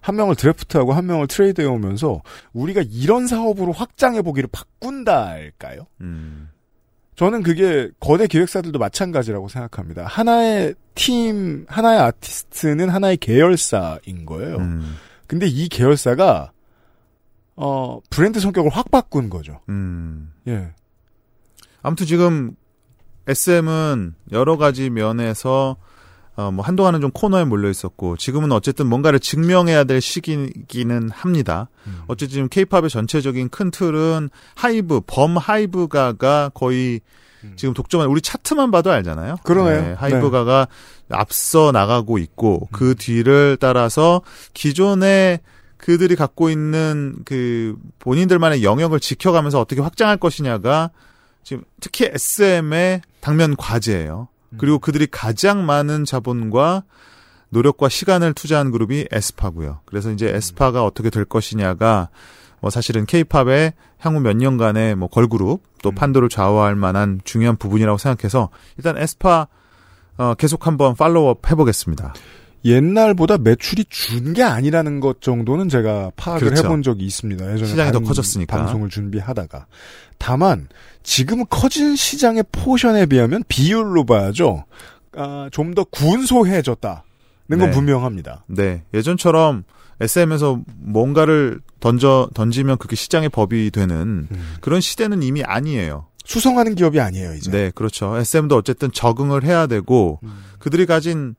한 명을 드래프트하고 한 명을 트레이드해 오면서 우리가 이런 사업으로 확장해 보기를 바꾼다 할까요? 음, 저는 그게 거대 기획사들도 마찬가지라고 생각합니다. 하나의 팀, 하나의 아티스트는 하나의 계열사인 거예요. 음, 근데 이 계열사가 어 브랜드 성격을 확 바꾼 거죠. 음. 예. 아무튼 지금 SM은 여러 가지 면에서 어, 뭐 한동안은 좀 코너에 몰려 있었고 지금은 어쨌든 뭔가를 증명해야 될 시기기는 합니다. 음. 어쨌든 지금 케이팝의 전체적인 큰 틀은 하이브, 범 하이브가가 거의 지금 독점한 우리 차트만 봐도 알잖아요. 음. 그러네요. 음. 하이브가가 앞서 나가고 있고 그 뒤를 따라서 기존의 그들이 갖고 있는 그 본인들만의 영역을 지켜가면서 어떻게 확장할 것이냐가 지금 특히 SM의 당면 과제예요. 그리고 그들이 가장 많은 자본과 노력과 시간을 투자한 그룹이 에스파고요. 그래서 이제 에스파가 어떻게 될 것이냐가 뭐 사실은 케이팝의 향후 몇 년간의 뭐 걸그룹 또 판도를 좌우할 만한 중요한 부분이라고 생각해서 일단 에스파 어, 계속 한번 팔로우업 해보겠습니다. 옛날보다 매출이 준 게 아니라는 것 정도는 제가 파악을 그렇죠. 해본 적이 있습니다. 예전에 시장이 더 커졌으니까. 방송을 준비하다가 다만 지금 커진 시장의 포션에 비하면 비율로 봐야죠. 아, 좀 더 군소해졌다는 건 네. 분명합니다. 네, 예전처럼 SM에서 뭔가를 던져 던지면 그게 시장의 법이 되는 음. 그런 시대는 이미 아니에요. 수성하는 기업이 아니에요 이제. 네, 그렇죠. SM도 어쨌든 적응을 해야 되고 음. 그들이 가진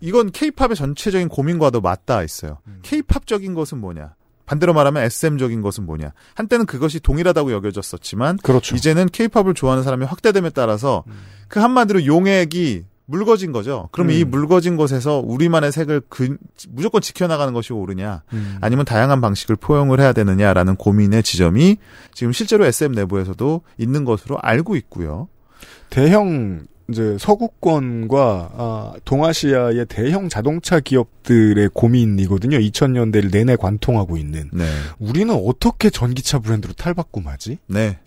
이건 케이팝의 전체적인 고민과도 맞닿아 있어요. 음. 케이팝적인 것은 뭐냐? 반대로 말하면 SM적인 것은 뭐냐. 한때는 그것이 동일하다고 여겨졌었지만 그렇죠. 이제는 케이팝을 좋아하는 사람이 확대됨에 따라서 그 한마디로 용액이 묽어진 거죠. 그럼 음. 이 묽어진 것에서 우리만의 색을 그- 무조건 지켜나가는 것이 옳으냐, 음. 아니면 다양한 방식을 포용을 해야 되느냐라는 고민의 지점이 지금 실제로 SM 내부에서도 있는 것으로 알고 있고요. 대형 이제 서구권과 아, 동아시아의 대형 자동차 기업들의 고민이거든요. 2000년대를 내내 관통하고 있는. 네, 우리는 어떻게 전기차 브랜드로 탈바꿈하지? 네,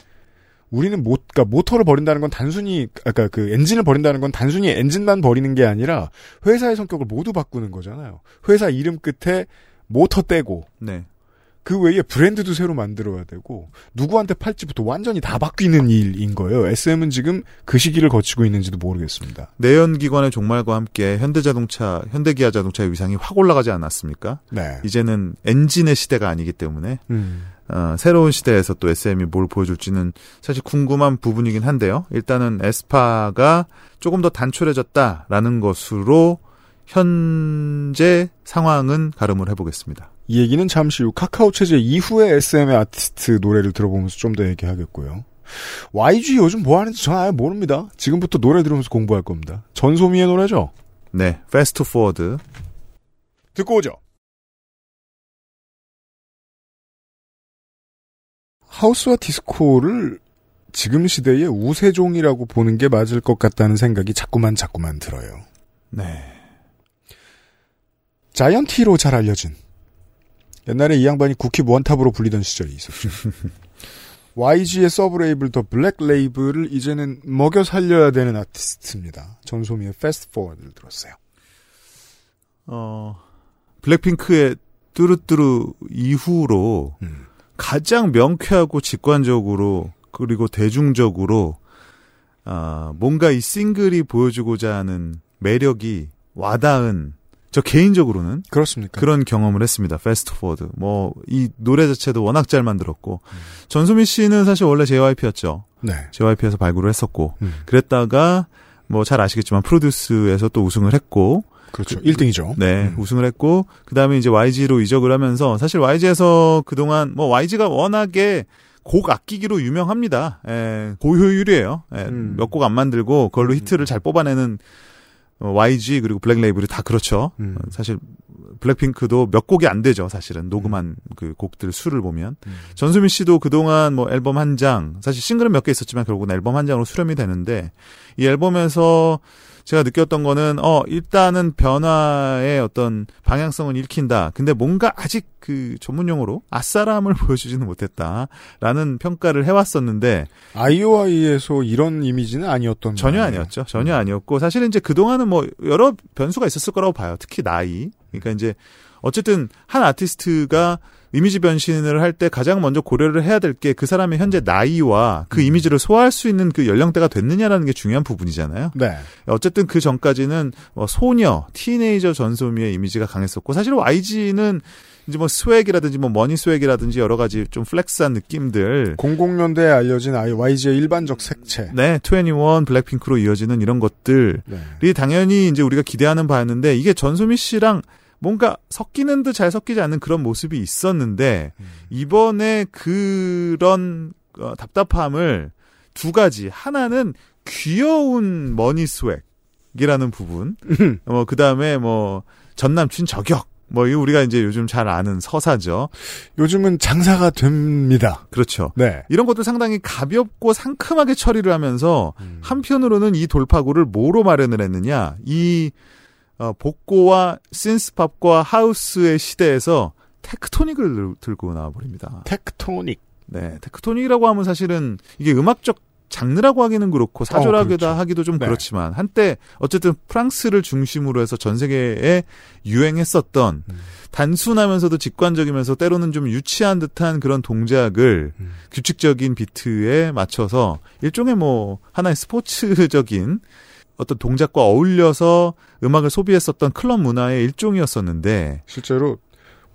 우리는 모, 그러니까 모터를 버린다는 건 단순히 아까 그 엔진을 버린다는 건 단순히 엔진만 버리는 게 아니라 회사의 성격을 모두 바꾸는 거잖아요. 회사 이름 끝에 모터 떼고 네. 그 외에 브랜드도 새로 만들어야 되고 누구한테 팔지부터 완전히 다 바뀌는 일인 거예요. SM은 지금 그 시기를 거치고 있는지도 모르겠습니다. 내연기관의 종말과 함께 현대자동차, 현대기아 자동차의 위상이 확 올라가지 않았습니까? 네. 이제는 엔진의 시대가 아니기 때문에 음. 어, 새로운 시대에서 또 SM이 뭘 보여줄지는 사실 궁금한 부분이긴 한데요. 일단은 에스파가 조금 더 단촐해졌다라는 것으로 현재 상황은 갈음을 해보겠습니다. 이 얘기는 잠시 후 카카오 체제 이후의 SM의 아티스트 노래를 들어보면서 좀 더 얘기하겠고요. YG 요즘 뭐 하는지 전 아예 모릅니다. 지금부터 노래 들으면서 공부할 겁니다. 전소미의 노래죠. 네, Fast Forward. 듣고 오죠. 하우스와 디스코를 지금 시대의 우세종이라고 보는 게 맞을 것 같다는 생각이 자꾸만 자꾸만 들어요. 네. 자이언티로 잘 알려진 옛날에 이 양반이 국힙 원탑으로 불리던 시절이 있었죠. YG의 서브 레이블 더 블랙 레이블을 이제는 먹여 살려야 되는 아티스트입니다. 전소미의 Fast Forward를 들었어요. 어, 블랙핑크의 뚜두뚜두 이후로 음. 가장 명쾌하고 직관적으로 그리고 대중적으로 아, 뭔가 이 싱글이 보여주고자 하는 매력이 와닿은 저 개인적으로는 그렇습니까? 그런 경험을 했습니다. Fast Forward. 뭐 이 노래 자체도 워낙 잘 만들었고 전소미 씨는 사실 원래 JYP였죠. 네. JYP에서 발굴을 했었고 음. 그랬다가 뭐 잘 아시겠지만 프로듀스에서 또 우승을 했고 그렇죠. 1등이죠. 네, 음. 우승을 했고 그다음에 이제 YG로 이적을 하면서 사실 YG에서 그동안 뭐 YG가 워낙에 곡 아끼기로 유명합니다. 예, 고효율이에요. 예, 음. 몇곡 안 만들고 그걸로 히트를 잘 뽑아내는 어, YG 그리고 블랙 레이블이 다 그렇죠. 음. 어, 사실 블랙핑크도 몇 곡이 안 되죠. 사실은 녹음한 그 곡들 수를 보면 음. 전소미 씨도 그동안 뭐 앨범 한 장, 사실 싱글은 몇 개 있었지만 결국은 앨범 한 장으로 수렴이 되는데 이 앨범에서 제가 느꼈던 거는 어 일단은 변화의 어떤 방향성은 읽힌다. 근데 뭔가 아직 그 전문 용어로 아싸람을 보여주지는 못했다 라는 평가를 해왔었는데 IOI에서 이런 이미지는 아니었던 전혀. 아니었죠. 전혀 아니었고 사실은 이제 그 동안은 뭐 여러 변수가 있었을 거라고 봐요. 특히 나이. 그러니까 이제 어쨌든 한 아티스트가 이미지 변신을 할 때 가장 먼저 고려를 해야 될 게 그 사람의 현재 나이와 그 이미지를 소화할 수 있는 그 연령대가 됐느냐라는 게 중요한 부분이잖아요. 네. 어쨌든 그 전까지는 뭐 소녀, 틴에이저 전소미의 이미지가 강했었고 사실 YG는 이제 뭐 swag이라든지 뭐 money swag이라든지 여러 가지 좀 flex한 느낌들 00년대에 알려진 YG의 일반적 색채. 네, 2NE1 블랙핑크로 이어지는 이런 것들이 네. 당연히 이제 우리가 기대하는 바였는데 이게 전소미 씨랑 뭔가 섞이는 듯 잘 섞이지 않는 그런 모습이 있었는데 이번에 그런 어, 답답함을 두 가지. 하나는 귀여운 money swag이라는 부분. 어 그다음에 뭐 전남친 저격. 뭐 이거 우리가 이제 요즘 잘 아는 서사죠. 요즘은 장사가 됩니다. 그렇죠. 네. 이런 것도 상당히 가볍고 상큼하게 처리를 하면서 음. 한편으로는 이 돌파구를 뭐로 마련을 했느냐. 이 어, 복고와 synth pop과 house의 시대에서 테크토닉을 들- 들고 나와버립니다. 텍토닉. 네, 테크토닉이라고 하면 사실은 이게 음악적 장르라고 하기는 그렇고 사조라기다 그렇죠. 하기도 좀 네. 그렇지만 한때 어쨌든 프랑스를 중심으로 해서 전 세계에 유행했었던 음. 단순하면서도 직관적이면서 때로는 좀 유치한 듯한 그런 동작을 음. 규칙적인 비트에 맞춰서 일종의 뭐 하나의 스포츠적인 어떤 동작과 어울려서 음악을 소비했었던 클럽 문화의 일종이었었는데 실제로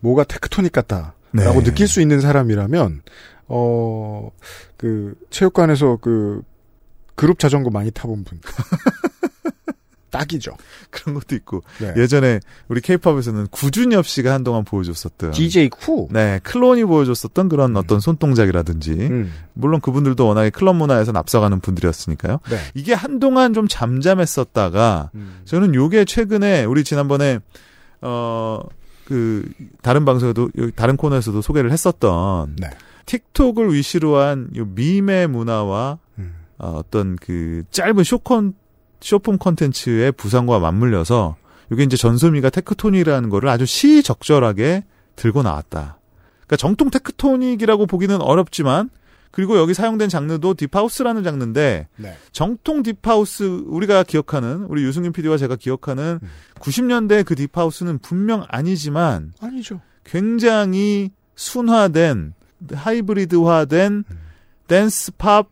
뭐가 텍토닉 같다라고 네. 느낄 수 있는 사람이라면 어 그 체육관에서 그 그룹 자전거 많이 타본 분. 딱이죠. 그런 것도 있고 네. 예전에 우리 케이팝에서는 구준엽 씨가 한동안 보여줬었던 DJ 쿠. 네 클론이 보여줬었던 그런 음. 어떤 손동작이라든지 음. 물론 그분들도 워낙에 클럽 문화에서 앞서가는 분들이었으니까요. 네. 이게 한동안 좀 잠잠했었다가 음. 저는 요게 최근에 우리 지난번에 어 그 다른 방송에도 다른 코너에서도 소개를 했었던 네. 틱톡을 위시로 한 요 밈의 문화와 음. 어, 어떤 그 짧은 쇼컨 쇼폼 컨텐츠의 부상과 맞물려서 이게 이제 전소미가 Tecktonik이라는 거를 아주 시적절하게 들고 나왔다. 그러니까 정통 Tecktonik이라고 보기는 어렵지만 그리고 여기 사용된 장르도 deep house라는 장르인데 네. 정통 deep house 우리가 기억하는 우리 유승균 PD와 제가 기억하는 음. 90년대 그 deep house는 분명 아니지만 아니죠. 굉장히 순화된 하이브리드화된 음. dance pop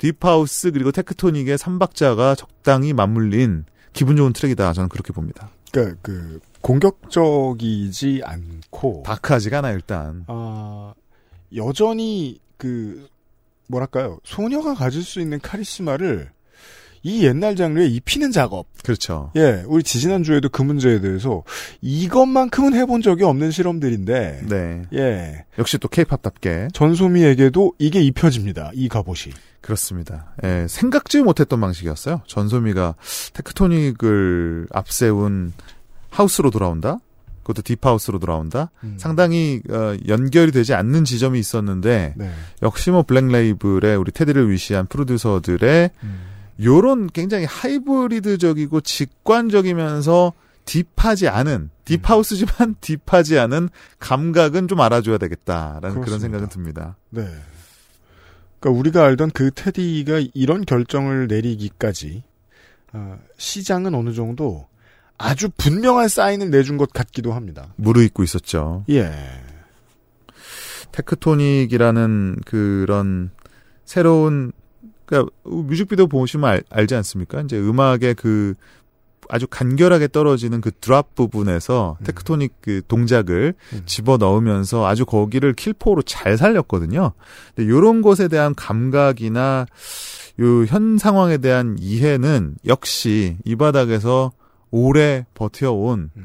deep house 그리고 Tecktonik의 삼박자가 적당히 맞물린 기분 좋은 트랙이다 저는 그렇게 봅니다. 그러니까 그 공격적이지 않고 dark하지가 않아요 일단. 아, 여전히 그 뭐랄까요 소녀가 가질 수 있는 카리스마를 이 옛날 장르에 입히는 작업. 그렇죠. 예, 우리 지지난 주에도 그 문제에 대해서 이것만큼은 해본 적이 없는 실험들인데, 네. 예, 역시 또 케이팝답게 전소미에게도 이게 입혀집니다. 이 갑옷이. 그렇습니다. 예, 생각지 못했던 방식이었어요. 전소미가 테크토닉을 앞세운 하우스로 돌아온다. 그것도 딥하우스로 돌아온다. 음. 상당히 어, 연결이 되지 않는 지점이 있었는데 네. 역시 뭐 블랙레이블의 우리 테디를 위시한 프로듀서들의 음. 요런 굉장히 하이브리드적이고 직관적이면서 딥하지 않은 딥하우스지만 딥하지 않은 감각은 좀 알아줘야 되겠다라는 그런 그렇습니다. 생각은 듭니다. 네. 그러니까 우리가 알던 그 테디가 이런 결정을 내리기까지 어, 시장은 어느 정도 아주 분명한 사인을 내준 것 같기도 합니다. 무르익고 있었죠. 예. 테크토닉이라는 그런 새로운 그러니까 뮤직비디오 보시면 알, 알지 않습니까? 이제 음악의 그 아주 간결하게 떨어지는 그 드랍 부분에서 음. 테크토닉 그 동작을 음. 집어 넣으면서 아주 거기를 킬포로 잘 살렸거든요. 근데 요런 것에 대한 감각이나 요 현 상황에 대한 이해는 역시 이 바닥에서 오래 버텨온 음.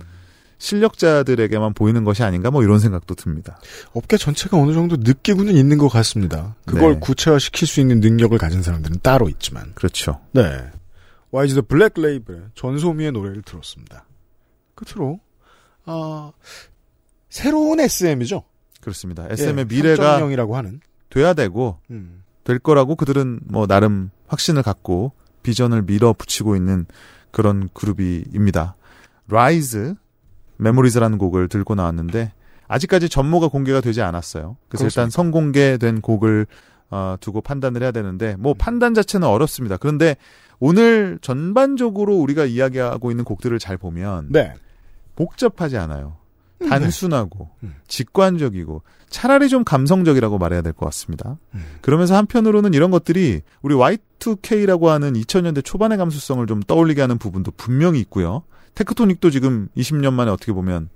실력자들에게만 보이는 것이 아닌가 뭐 이런 생각도 듭니다. 업계 전체가 어느 정도 느끼고는 있는 것 같습니다. 그걸 네. 구체화시킬 수 있는 능력을 가진 사람들은 따로 있지만. 그렇죠. 네. YG 더 블랙 레이블의 전소미의 노래를 들었습니다. 끝으로 아 새로운 SM이죠. 그렇습니다. SM의 예, 미래가 3.0이라고 하는. 돼야 되고 음. 될 거라고 그들은 뭐 나름 확신을 갖고 비전을 밀어붙이고 있는 그런 그룹이입니다. 라이즈 Memories라는 곡을 들고 나왔는데 아직까지 전모가 공개가 되지 않았어요. 그래서 일단 그렇습니다. 선공개된 곡을 어, 두고 판단을 해야 되는데 뭐 판단 자체는 어렵습니다. 그런데 오늘 전반적으로 우리가 이야기하고 있는 곡들을 잘 보면 네. 복잡하지 않아요. 음, 단순하고 음. 직관적이고 차라리 좀 감성적이라고 말해야 될 것 같습니다. 음. 그러면서 한편으로는 이런 것들이 우리 Y2K라고 하는 2000년대 초반의 감수성을 좀 떠올리게 하는 부분도 분명히 있고요. 테크토닉도 지금 20년 만에 어떻게 보면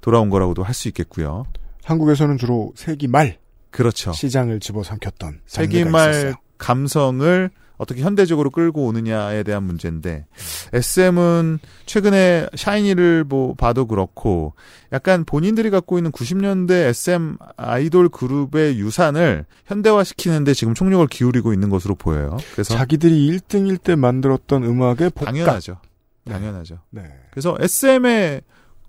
돌아온 거라고도 할 수 있겠고요. 한국에서는 주로 세기 말 그렇죠. 시장을 집어삼켰던 장르가 세기 말 있었어요. 감성을 어떻게 현대적으로 끌고 오느냐에 대한 문제인데 SM은 최근에 샤이니를 뭐 봐도 그렇고 약간 본인들이 갖고 있는 90년대 SM 아이돌 그룹의 유산을 현대화시키는데 지금 총력을 기울이고 있는 것으로 보여요. 그래서 자기들이 1등일 때 만들었던 음악의 복각. 당연하죠. 네. 당연하죠. 네. 그래서 SM의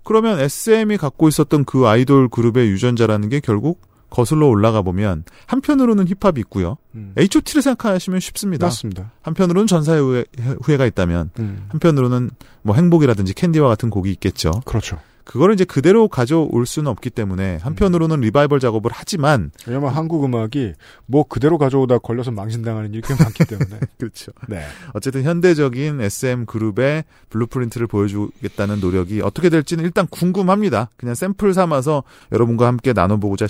그러면 SM이 갖고 있었던 그 아이돌 그룹의 유전자라는 게 결국 거슬러 올라가 보면 한편으로는 힙합이 있고요. 음. H.O.T를 생각하시면 쉽습니다. 맞습니다. 한편으로는 전사의 후회, 후회 가 있다면 음. 한편으로는 뭐 행복이라든지 캔디와 같은 곡이 있겠죠. 그렇죠. 그거를 이제 그대로 가져올 수는 없기 때문에 한편으로는 리바이벌 작업을 하지만 왜냐면 한국 음악이 뭐 그대로 가져오다 걸려서 망신당하는 일이 꽤 많기 때문에. 그렇죠. 네. 어쨌든 현대적인 SM 그룹의 blueprint를 보여주겠다는 노력이 어떻게 될지는 일단 궁금합니다. 그냥 샘플 삼아서 여러분과 함께 나눠보고자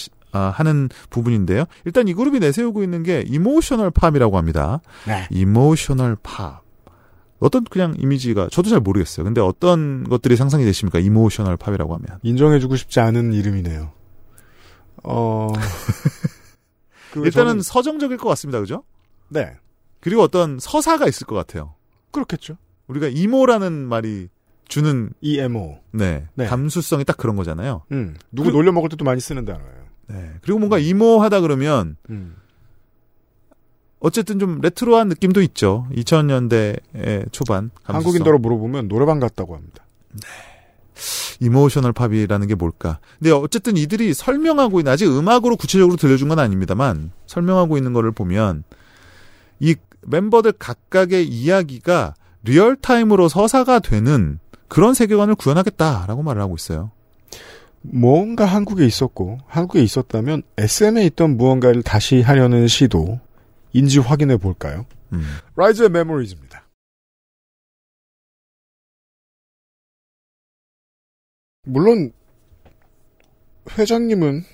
하는 부분인데요. 일단 이 그룹이 내세우고 있는 게 emotional pop이라고 합니다. 네. emotional pop. 어떤 그냥 이미지가 저도 잘 모르겠어요. 근데 어떤 것들이 상상이 되십니까? emotional pop이라고 하면. 인정해주고 싶지 않은 이름이네요. 어. 그 일단은 저는- 서정적일 것 같습니다. 그죠? 네. 그리고 어떤 서사가 있을 것 같아요. 그렇겠죠. 우리가 emo라는 말이 주는 EMO. 네, 네. 감수성이 딱 그런 거잖아요. 음. 누구 그- 놀려 먹을 때도 많이 쓰는 단어예요. 네. 그리고 뭔가 emo 하다 그러면 음. 어쨌든 좀 레트로한 느낌도 있죠. 2000년대 초반 감수성. 한국인더러 물어보면 노래방 갔다고 합니다. emotional pop이라는 게 뭘까? 근데 어쨌든 이들이 설명하고 있는 아직 음악으로 구체적으로 들려준 건 아닙니다만 설명하고 있는 거를 보면 이 멤버들 각각의 이야기가 real time으로 서사가 되는 그런 세계관을 구현하겠다라고 말을 하고 있어요. 뭔가 한국에 있었고 한국에 있었다면 SM에 있던 무언가를 다시 하려는 시도인지 확인해 볼까요? 음. 라이즈의 Memories입니다. 물론 회장님은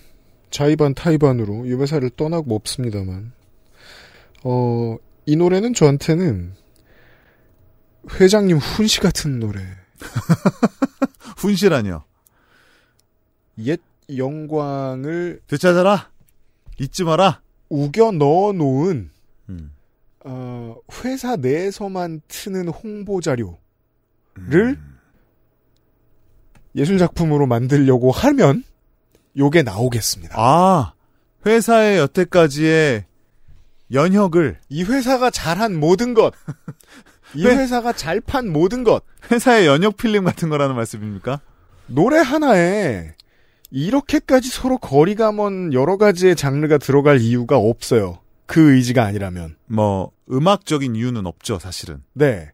자의반 타의반으로 이 회사를 떠나고 없습니다만 어, 이 노래는 저한테는 회장님 훈시 같은 노래 훈시라뇨. 옛 영광을 되찾아라. 잊지 마라. 우겨 넣어 놓은 음. 어, 회사 내에서만 트는 홍보 자료를 음. 예술 작품으로 만들려고 하면 요게 나오겠습니다. 아 회사의 여태까지의 연혁을 이 회사가 잘한 모든 것, 이 네. 회사가 잘 판 모든 것, 회사의 연혁 필름 같은 거라는 말씀입니까? 노래 하나에 이렇게까지 서로 거리가 먼 여러 가지의 장르가 들어갈 이유가 없어요. 그 의지가 아니라면. 뭐 음악적인 이유는 없죠, 사실은. 네.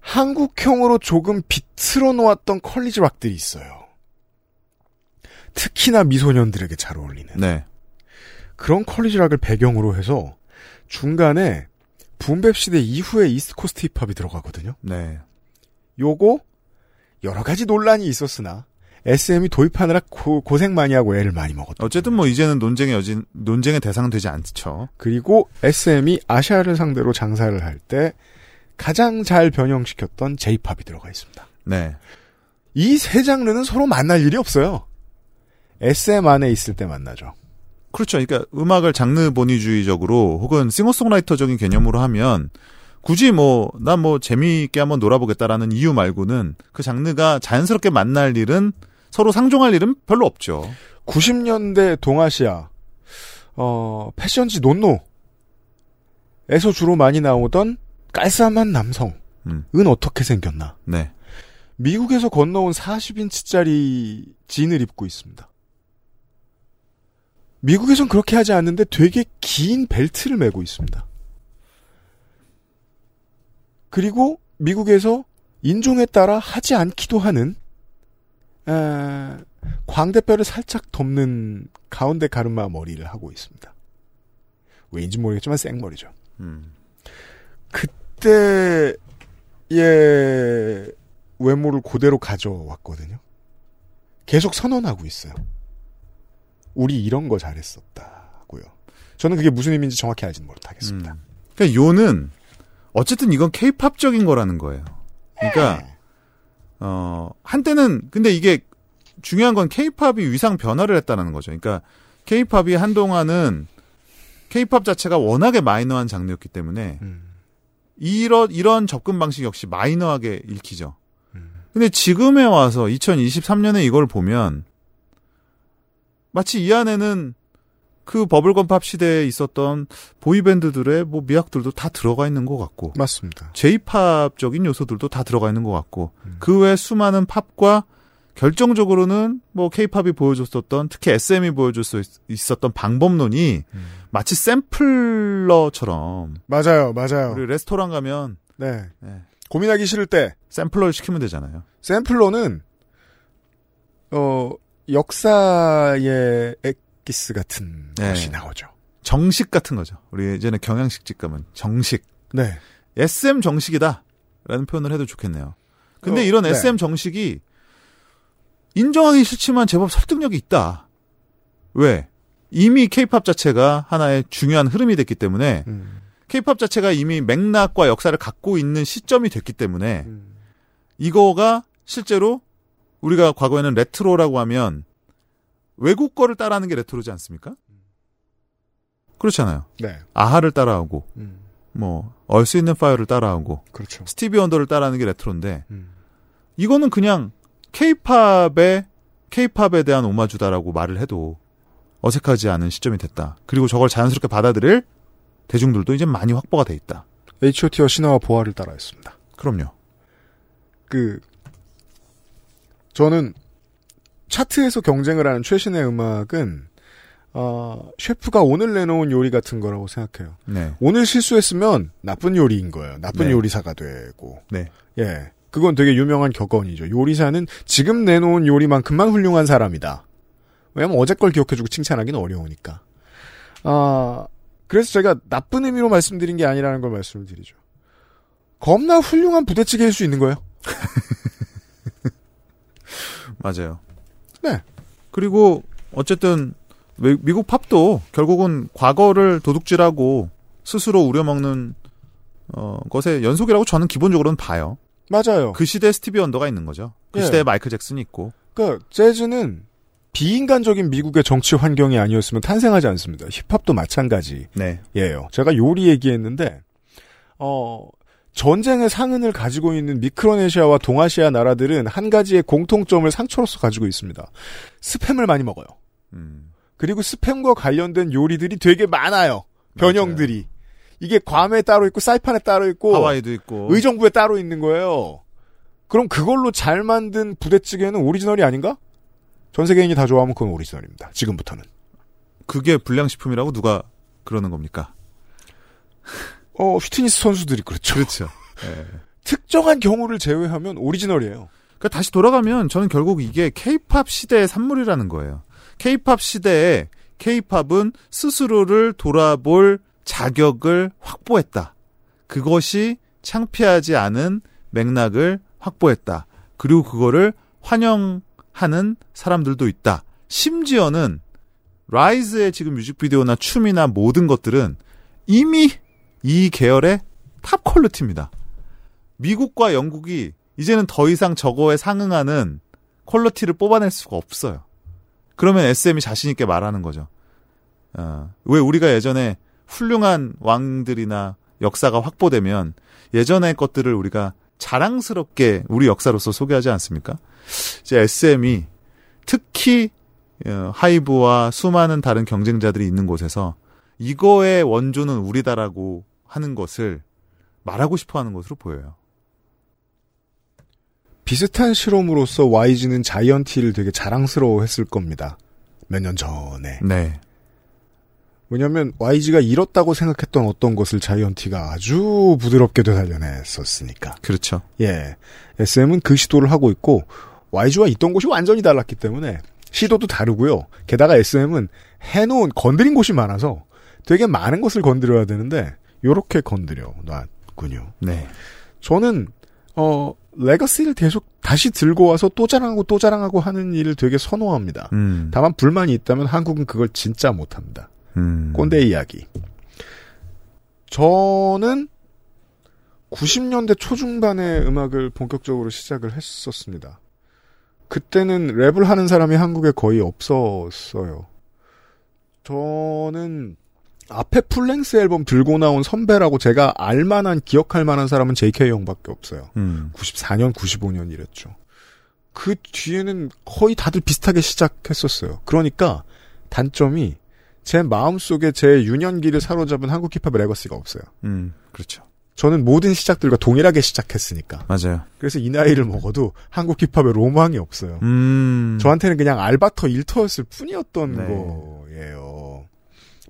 한국형으로 조금 비틀어 놓았던 college rock들이 있어요. 특히나 미소년들에게 잘 어울리는. 네. 그런 college rock을 배경으로 해서 중간에 boom bap 시대 이후에 East Coast hip hop이 들어가거든요. 네. 요거 여러 가지 논란이 있었으나 SM이 도입하느라 고, 고생 많이 하고 애를 많이 먹었다. 어쨌든 뭐 이제는 논쟁의 여진 논쟁의 대상 되지 않죠. 그리고 SM이 아시아를 상대로 장사를 할 때 가장 잘 변형시켰던 J-팝이 들어가 있습니다. 네. 이 세 장르는 서로 만날 일이 없어요. SM 안에 있을 때 만나죠. 그렇죠. 그러니까 음악을 장르 본위주의적으로 혹은 싱어송라이터적인 개념으로 하면 굳이 뭐 난뭐 재미있게 한번 놀아보겠다라는 이유 말고는 그 장르가 자연스럽게 만날 일은 서로 상종할 일은 별로 없죠. 90년대 동아시아 어, 패션지 논노에서 주로 많이 나오던 깔쌈한 남성은 음. 어떻게 생겼나? 네. 미국에서 건너온 40인치짜리 진을 입고 있습니다. 미국에선 그렇게 하지 않는데 되게 긴 벨트를 메고 있습니다. 그리고 미국에서 인종에 따라 하지 않기도 하는 에, 광대뼈를 살짝 덮는 가운데 가르마 머리를 하고 있습니다. 왜인지 모르겠지만 생머리죠. 음. 그때의 외모를 그대로 가져왔거든요. 계속 선언하고 있어요. 우리 이런 거 잘했었다고요. 저는 그게 무슨 의미인지 정확히 알지는 못하겠습니다. 음. 그러니까 요는 어쨌든 이건 케이팝적인 거라는 거예요. 그러니까 어 한때는 근데 이게 중요한 건 케이팝이 위상 변화를 했다는 거죠. 그러니까 케이팝이 한동안은 케이팝 자체가 워낙에 마이너한 장르였기 때문에 음. 이런 이런 접근 방식 역시 마이너하게 읽히죠. 음. 근데 지금에 와서 2023년에 이걸 보면 마치 이 안에는 그 버블건 팝 시대에 있었던 보이밴드들의 뭐 미학들도 다 들어가 있는 것 같고 맞습니다. 제이팝적인 요소들도 다 들어가 있는 것 같고 음. 그외 수많은 팝과 결정적으로는 뭐 케이팝이 보여줬었던 특히 SM이 보여줄 수 있- 있었던 방법론이 음. 마치 샘플러처럼 맞아요, 맞아요. 우리 레스토랑 가면 네. 네, 고민하기 싫을 때 샘플러를 시키면 되잖아요. 샘플러는 어 역사의 엑기스 같은 네. 것이 나오죠. 정식 같은 거죠. 우리 예전에 경양식집 가면 정식 네. SM 정식이다라는 표현을 해도 좋겠네요. 근데 어, 이런 네. SM 정식이 인정하기 싫지만 제법 설득력이 있다. 왜? 이미 케이팝 자체가 하나의 중요한 흐름이 됐기 때문에 음. 케이팝 자체가 이미 맥락과 역사를 갖고 있는 시점이 됐기 때문에 음. 이거가 실제로 우리가 과거에는 레트로라고 하면 외국 거를 따라하는 게 레트로지 않습니까? 그렇잖아요. 네. 아하를 따라하고 음. 뭐 Earth, Wind & Fire를 따라하고 그렇죠. 스티비 원더를 따라하는 게 레트로인데 음. 이거는 그냥 케이팝의 케이팝에 대한 오마주다라고 말을 해도 어색하지 않은 시점이 됐다. 그리고 저걸 자연스럽게 받아들일 대중들도 이제 많이 확보가 돼 있다. H.O.T와 신화와 보아를 따라했습니다. 그럼요. 그 저는 차트에서 경쟁을 하는 최신의 음악은 어, 셰프가 오늘 내놓은 요리 같은 거라고 생각해요. 네. 오늘 실수했으면 나쁜 요리인 거예요. 나쁜 네. 요리사가 되고. 네. 예. 그건 되게 유명한 격언이죠. 요리사는 지금 내놓은 요리만큼만 훌륭한 사람이다. 왜냐면 어제 걸 기억해주고 칭찬하기는 어려우니까. 아, 그래서 제가 나쁜 의미로 말씀드린 게 아니라는 걸 말씀을 드리죠. 겁나 훌륭한 부대찌개일 수 있는 거예요. 맞아요. 네. 그리고 어쨌든 미- 미국 팝도 결국은 과거를 도둑질하고 스스로 우려먹는 어, 것의 연속이라고 저는 기본적으로는 봐요. 맞아요. 그 시대에 스티비 언더가 있는 거죠. 그 예. 시대에 마이클 잭슨이 있고. 그러니까 재즈는 비인간적인 미국의 정치 환경이 아니었으면 탄생하지 않습니다. 힙합도 마찬가지예요. 네. 제가 요리 얘기했는데 어 전쟁의 상흔을 가지고 있는 미크로네시아와 동아시아 나라들은 한 가지의 공통점을 상처로서 가지고 있습니다. 스팸을 많이 먹어요. 음. 그리고 스팸과 관련된 요리들이 되게 많아요. 변형들이. 이게 괌에 따로 있고 사이판에 따로 있고 하와이도 있고. 의정부에 따로 있는 거예요. 그럼 그걸로 잘 만든 부대찌개는 오리지널이 아닌가? 전 세계인이 다 좋아하면 그건 오리지널입니다. 지금부터는. 그게 불량식품이라고 누가 그러는 겁니까? 어, 휘트니스 선수들이 그렇죠. 그렇죠. 특정한 경우를 제외하면 오리지널이에요. 그러니까 다시 돌아가면 저는 결국 이게 케이팝 시대의 산물이라는 거예요. 케이팝 시대에 케이팝은 스스로를 돌아볼 자격을 확보했다. 그것이 창피하지 않은 맥락을 확보했다. 그리고 그거를 환영하는 사람들도 있다. 심지어는 라이즈의 지금 뮤직비디오나 춤이나 모든 것들은 이미 이 계열의 Top quality입니다. 미국과 영국이 이제는 더 이상 저거에 상응하는 quality를 뽑아낼 수가 없어요. 그러면 SM이 자신있게 말하는 거죠. 어, 왜 우리가 예전에 훌륭한 왕들이나 역사가 확보되면 예전의 것들을 우리가 자랑스럽게 우리 역사로서 소개하지 않습니까? 이제 SM이 특히 어, 하이브와 수많은 다른 경쟁자들이 있는 곳에서 이거의 원조는 우리다라고 하는 것을 말하고 싶어 하는 것으로 보여요. 비슷한 실험으로서 YG는 자이언티를 되게 자랑스러워 했을 겁니다. 몇 년 전에. 네. 왜냐하면 YG가 잃었다고 생각했던 어떤 것을 자이언티가 아주 부드럽게 되살려냈었으니까. 그렇죠. 예. SM은 그 시도를 하고 있고 YG와 있던 곳이 완전히 달랐기 때문에 시도도 다르고요. 게다가 SM은 해놓은 건드린 곳이 많아서 되게 많은 것을 건드려야 되는데 요렇게 건드려 놨군요. 네. 저는 어 레거시를 계속 다시 들고 와서 또 자랑하고 또 자랑하고 하는 일을 되게 선호합니다. 음. 다만 불만이 있다면 한국은 그걸 진짜 못합니다. 음. 꼰대 이야기. 저는 90년대 초중반에 음악을 본격적으로 시작을 했었습니다. 그때는 랩을 하는 사람이 한국에 거의 없었어요. 저는 앞에 full-length 앨범 들고 나온 선배라고 제가 알만한 기억할 만한 사람은 JK 형밖에 없어요. 음. 94년, 95년 이랬죠. 그 뒤에는 거의 다들 비슷하게 시작했었어요. 그러니까 단점이 제 마음속에 제 유년기를 사로잡은 한국 힙합의 레거시가 없어요. 음. 그렇죠. 저는 모든 시작들과 동일하게 시작했으니까. 맞아요. 그래서 이 나이를 먹어도 한국 힙합의 로망이 없어요. 음. 저한테는 그냥 알바터 일터였을 뿐이었던 네. 거예요.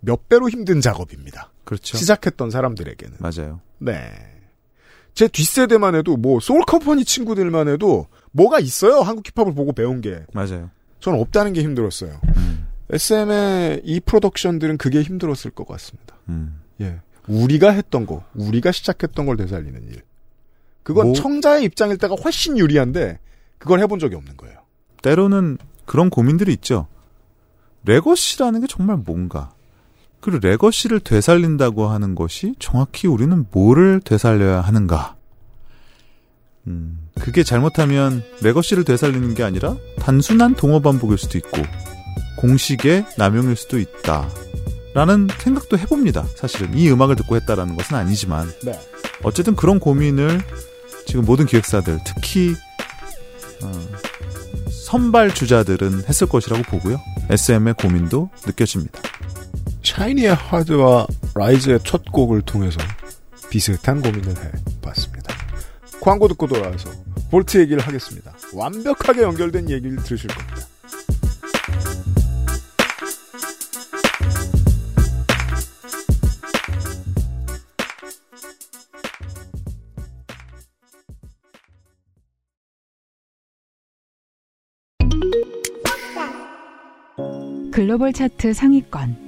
몇 배로 힘든 작업입니다. 그렇죠. 시작했던 사람들에게는. 맞아요. 네. 제 뒷세대만 해도 뭐 소울 컴퍼니 친구들만 해도 뭐가 있어요. 한국 힙합을 보고 배운 게. 맞아요. 저는 없다는 게 힘들었어요. 음. SM의 이 프로덕션들은 그게 힘들었을 것 같습니다. 음. 예. 우리가 했던 거, 우리가 시작했던 걸 되살리는 일. 그건 뭐- 청자의 입장일 때가 훨씬 유리한데 그걸 해본 적이 없는 거예요. 때로는 그런 고민들이 있죠. legacy라는 게 정말 뭔가. 그리고 legacy를 되살린다고 하는 것이 정확히 우리는 뭐를 되살려야 하는가. 음, 그게 잘못하면 legacy를 되살리는 게 아니라 단순한 동어 반복일 수도 있고, 공식의 남용일 수도 있다. 라는 생각도 해봅니다. 사실은 이 음악을 듣고 했다라는 것은 아니지만 네. 어쨌든 그런 고민을 지금 모든 기획사들 특히 어, 선발 주자들은 했을 것이라고 보고요. SM의 고민도 느껴집니다. 샤이니의 하드와 라이즈의 첫 곡을 통해서 비슷한 고민을 해봤습니다. 광고 듣고 돌아와서 Vault 얘기를 하겠습니다. 완벽하게 연결된 얘기를 들으실 겁니다. 글로벌 차트 상위권,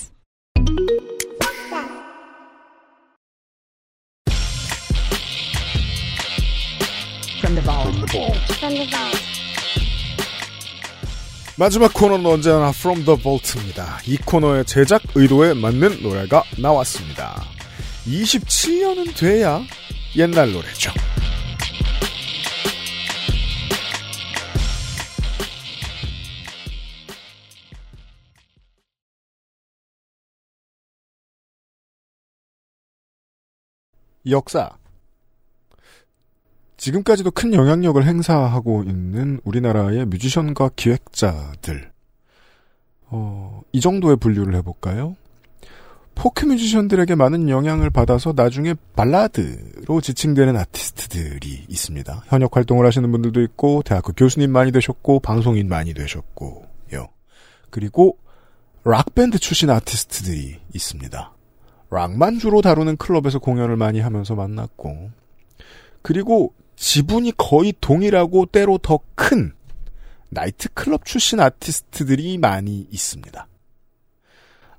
마지막 코너는 언제나 From the Vault입니다. 이 코너의 제작 의도에 맞는 노래가 나왔습니다. 27년은 돼야 옛날 노래죠. 역사. 지금까지도 큰 영향력을 행사하고 있는 우리나라의 뮤지션과 기획자들. 어, 이 정도의 분류를 해볼까요? 포크 뮤지션들에게 많은 영향을 받아서 나중에 발라드로 지칭되는 아티스트들이 있습니다. 현역 활동을 하시는 분들도 있고, 대학교 교수님 많이 되셨고, 방송인 많이 되셨고요. 그리고 락밴드 출신 아티스트들이 있습니다. 락만 주로 다루는 클럽에서 공연을 많이 하면서 만났고, 그리고 지분이 거의 동일하고 때로 더 큰 나이트클럽 출신 아티스트들이 많이 있습니다.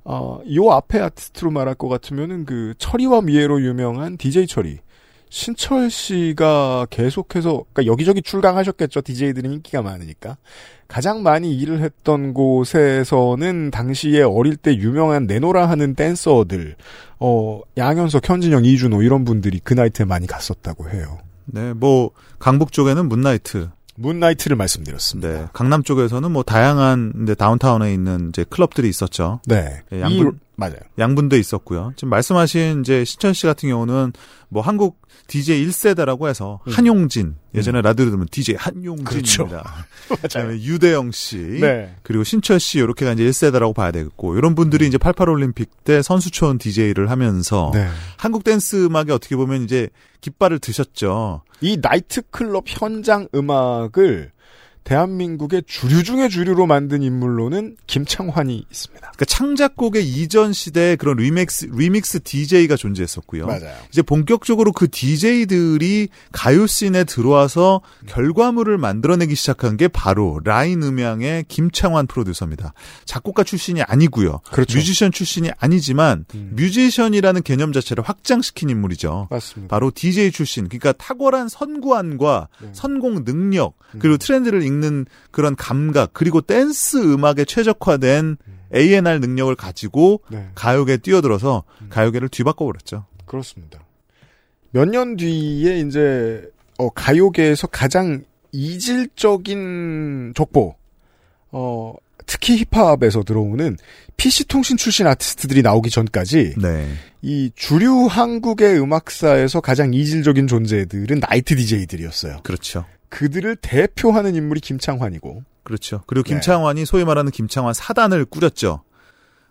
어, 요 앞에 아티스트로 말할 것 같으면은 그 철이와 미애로 유명한 DJ 철이 신철 씨가 계속해서 그러니까 여기저기 출강하셨겠죠. DJ들이 인기가 많으니까. 가장 많이 일을 했던 곳에서는 당시에 어릴 때 유명한 내노라 하는 댄서들 어 양현석, 현진영, 이준호 이런 분들이 그 나이트에 많이 갔었다고 해요. 네, 뭐 강북 쪽에는 문나이트, 문나이트를 말씀드렸습니다. 네, 강남 쪽에서는 뭐 다양한 이제 다운타운에 있는 이제 클럽들이 있었죠. 네. 예, 양분- 이- 맞아요. 양분도 있었고요. 지금 말씀하신 이제 신천 씨 같은 경우는 뭐 한국 DJ 1세대라고 해서 한용진 예전에 라디오 들으면 DJ 한용진입니다. 그다음에 유대영 씨 네. 그리고 신철 씨 이렇게가 이제 1세대라고 봐야 되겠고 이런 분들이 이제 88 올림픽 때 선수촌 DJ를 하면서 네. 한국 댄스 음악에 어떻게 보면 이제 깃발을 드셨죠. 이 나이트 클럽 현장 음악을 대한민국의 주류 중의 주류로 만든 인물로는 김창환이 있습니다. 그러니까 창작곡의 이전 시대에 그런 리믹스 리믹스 DJ가 존재했었고요. 맞아요. 이제 본격적으로 그 DJ들이 가요 scene에 들어와서 결과물을 만들어내기 시작한 게 바로 라인 음향의 김창환 프로듀서입니다. 작곡가 출신이 아니고요. 그렇죠. 뮤지션 출신이 아니지만 음. 뮤지션이라는 개념 자체를 확장시킨 인물이죠. 맞습니다. 바로 DJ 출신, 그러니까 탁월한 선구안과 네. 선공 능력, 음. 그리고 트렌드를 읽는 그런 감각, 그리고 댄스 음악에 최적화된 A&R 능력을 가지고 네. 가요계에 뛰어들어서 음. 가요계를 뒤바꿔 버렸죠. 그렇습니다. 몇 년 뒤에 이제 어, 가요계에서 가장 이질적인 족보, 어, 특히 힙합에서 들어오는 PC통신 출신 아티스트들이 나오기 전까지 네. 이 주류 한국의 음악사에서 가장 이질적인 존재들은 나이트 DJ들이었어요. 그렇죠. 그들을 대표하는 인물이 김창환이고 그렇죠. 그리고 네. 김창환이 소위 말하는 김창환 사단을 꾸렸죠.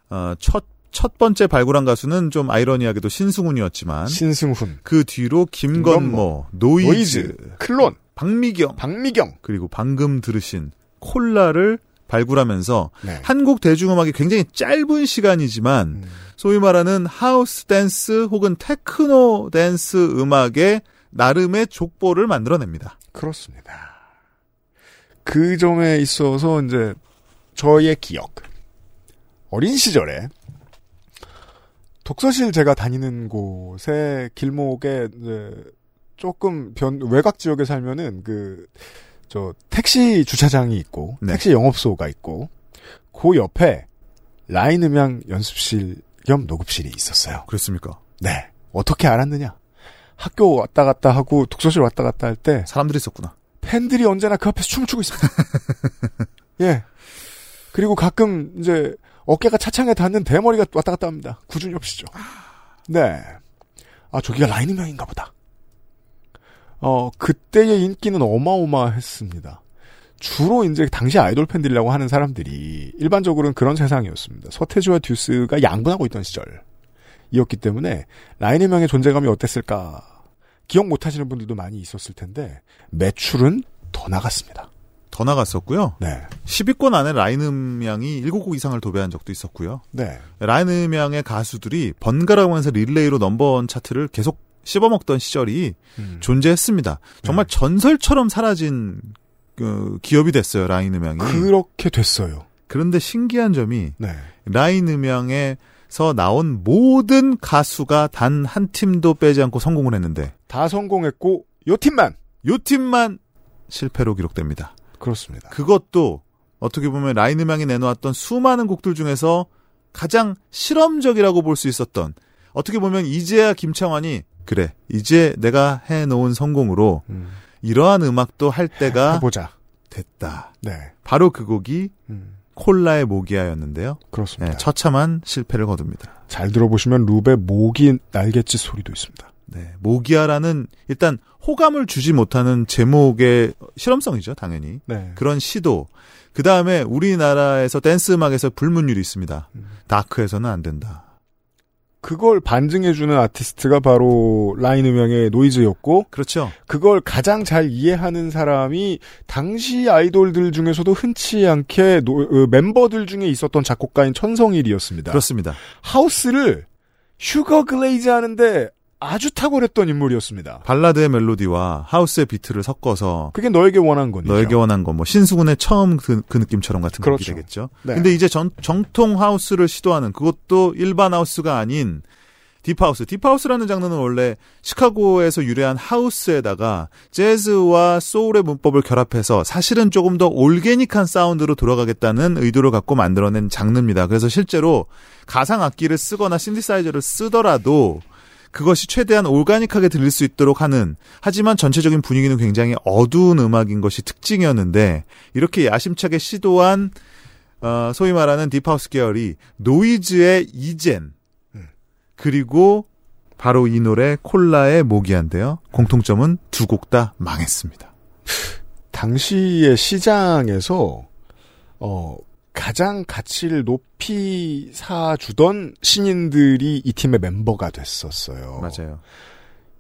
어, 첫, 첫 번째 발굴한 가수는 좀 아이러니하게도 신승훈이었지만 신승훈, 그 뒤로 김건모, 노이즈, 노이즈, 클론, 박미경, 박미경. 그리고 방금 들으신 콜라를 발굴하면서 네. 한국 대중음악이 굉장히 짧은 시간이지만 음. 소위 말하는 하우스 댄스 혹은 테크노 댄스 음악의 나름의 족보를 만들어냅니다. 그렇습니다. 그 점에 있어서 이제 저의 기억. 어린 시절에 독서실 제가 다니는 곳에 길목에 이제 조금 변 외곽 지역에 살면은 그 저 택시 주차장이 있고 네. 택시 영업소가 있고 그 옆에 라인 음향 연습실 겸 녹음실이 있었어요. 그렇습니까? 네. 어떻게 알았느냐? 학교 왔다 갔다 하고 독서실 왔다 갔다 할 때 사람들이 있었구나. 팬들이 언제나 그 앞에서 춤을 추고 있습니다. 예. 그리고 가끔 이제 어깨가 차창에 닿는 대머리가 왔다 갔다 합니다. 구준엽 씨죠. 네. 아, 저기가 라인음향인가 보다. 어, 그때의 인기는 어마어마했습니다. 주로 이제 당시 아이돌 팬들이라고 하는 사람들이 일반적으로는 그런 세상이었습니다. 서태지와 듀스가 양분하고 있던 시절 이었기 때문에 라인음향의 존재감이 어땠을까 기억 못하시는 분들도 많이 있었을 텐데 매출은 더 나갔습니다. 더 나갔었고요. 네, 10위권 안에 라인 음향이 7곡 이상을 도배한 적도 있었고요. 네, 라인 음향의 가수들이 번갈아가면서 릴레이로 number one 차트를 계속 씹어먹던 시절이 음. 존재했습니다. 정말 전설처럼 사라진 그 기업이 됐어요. 라인 음향이. 그렇게 됐어요. 그런데 신기한 점이 네, 라인 음향에 서 나온 모든 가수가 단 한 팀도 빼지 않고 성공을 했는데 다 성공했고 요 팀만 요 팀만 실패로 기록됩니다. 그렇습니다. 그것도 어떻게 보면 라인 음향이 내놓았던 수많은 곡들 중에서 가장 실험적이라고 볼 수 있었던 어떻게 보면 이제야 김창완이 그래 이제 내가 해놓은 성공으로 음, 이러한 음악도 할 때가 해보자. 됐다. 네, 바로 그 곡이 음, 콜라의 모기야였는데요. 그렇습니다. 네, 처참한 실패를 거둡니다. 잘 들어보시면 룹의 모기 날갯짓 소리도 있습니다. 네, 모기야라는 일단 호감을 주지 못하는 제목의 실험성이죠, 당연히. 네, 그런 시도. 그 다음에 우리나라에서 댄스 음악에서 불문율이 있습니다. 음. 다크에서는 안 된다. 그걸 반증해주는 아티스트가 바로 라인 음향의 노이즈였고 그렇죠. 그걸 가장 잘 이해하는 사람이 당시 아이돌들 중에서도 흔치 않게 노- 어, 멤버들 중에 있었던 작곡가인 천성일이었습니다. 그렇습니다. 하우스를 sugar glaze 하는데 아주 탁월했던 인물이었습니다. 발라드의 멜로디와 하우스의 비트를 섞어서 그게 너에게 원한 건이죠. 너에게 원한 건 뭐 신승훈의 처음 그, 그 느낌처럼 같은 곡이 그렇죠. 되겠죠. 네. 근데 이제 전, 정통 하우스를 시도하는 그것도 일반 하우스가 아닌 deep house. Deep house라는 장르는 원래 시카고에서 유래한 하우스에다가 재즈와 소울의 문법을 결합해서 사실은 조금 더 organic한 사운드로 돌아가겠다는 의도를 갖고 만들어낸 장르입니다. 그래서 실제로 가상 악기를 쓰거나 신디사이저를 쓰더라도 그것이 최대한 organic하게 들릴 수 있도록 하는 하지만 전체적인 분위기는 굉장히 어두운 음악인 것이 특징이었는데 이렇게 야심차게 시도한 어, 소위 말하는 deep house 계열이 노이즈의 이젠 그리고 바로 이 노래 콜라의 모기한데요. 공통점은 두 곡 다 망했습니다. 당시의 시장에서 어 가장 가치를 높이 사주던 신인들이 이 팀의 멤버가 됐었어요. 맞아요.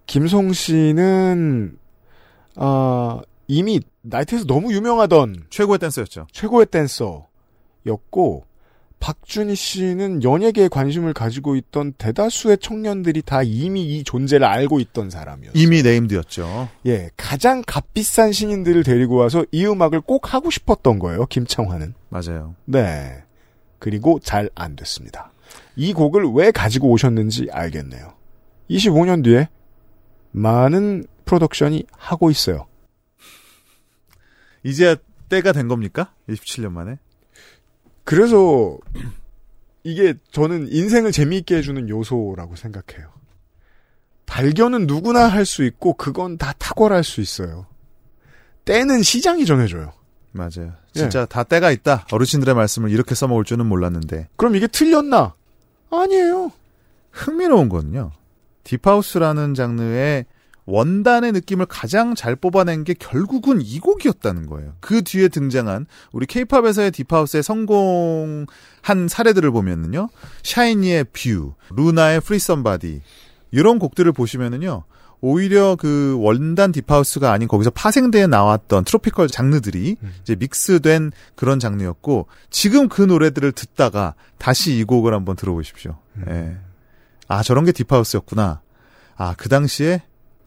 김송 씨는 아 이미 나이트에서 너무 유명하던 최고의 댄서였죠. 최고의 댄서였고 박준희 씨는 연예계에 관심을 가지고 있던 대다수의 청년들이 다 이미 이 존재를 알고 있던 사람이었어요. 이미 네임드였죠. 예, 가장 값비싼 신인들을 데리고 와서 이 음악을 꼭 하고 싶었던 거예요. 김창환은. 맞아요. 네. 그리고 잘 안 됐습니다. 이 곡을 왜 가지고 오셨는지 알겠네요. 25년 뒤에 많은 프로덕션이 하고 있어요. 이제 때가 된 겁니까? 27년 만에? 그래서 이게 저는 인생을 재미있게 해주는 요소라고 생각해요. 발견은 누구나 할 수 있고 그건 다 탁월할 수 있어요. 때는 시장이 정해줘요. 맞아요. 진짜 다 때가 있다. 어르신들의 말씀을 이렇게 써먹을 줄은 몰랐는데 그럼 이게 틀렸나? 아니에요. 흥미로운 거는요. 딥하우스라는 장르의 원단의 느낌을 가장 잘 뽑아낸 게 결국은 이 곡이었다는 거예요. 그 뒤에 등장한 우리 케이팝 에서의 deep house의 성공한 사례들을 보면은요. 샤이니의 View, 루나의 Free Somebody 이런 곡들을 보시면은요. 오히려 그 원단 deep house가 아닌 거기서 파생되어 나왔던 tropical 장르들이 이제 믹스된 그런 장르였고 지금 그 노래들을 듣다가 다시 이 곡을 한번 들어보십시오. 예. 아 저런 게 딥하우스였구나. 아 그 당시에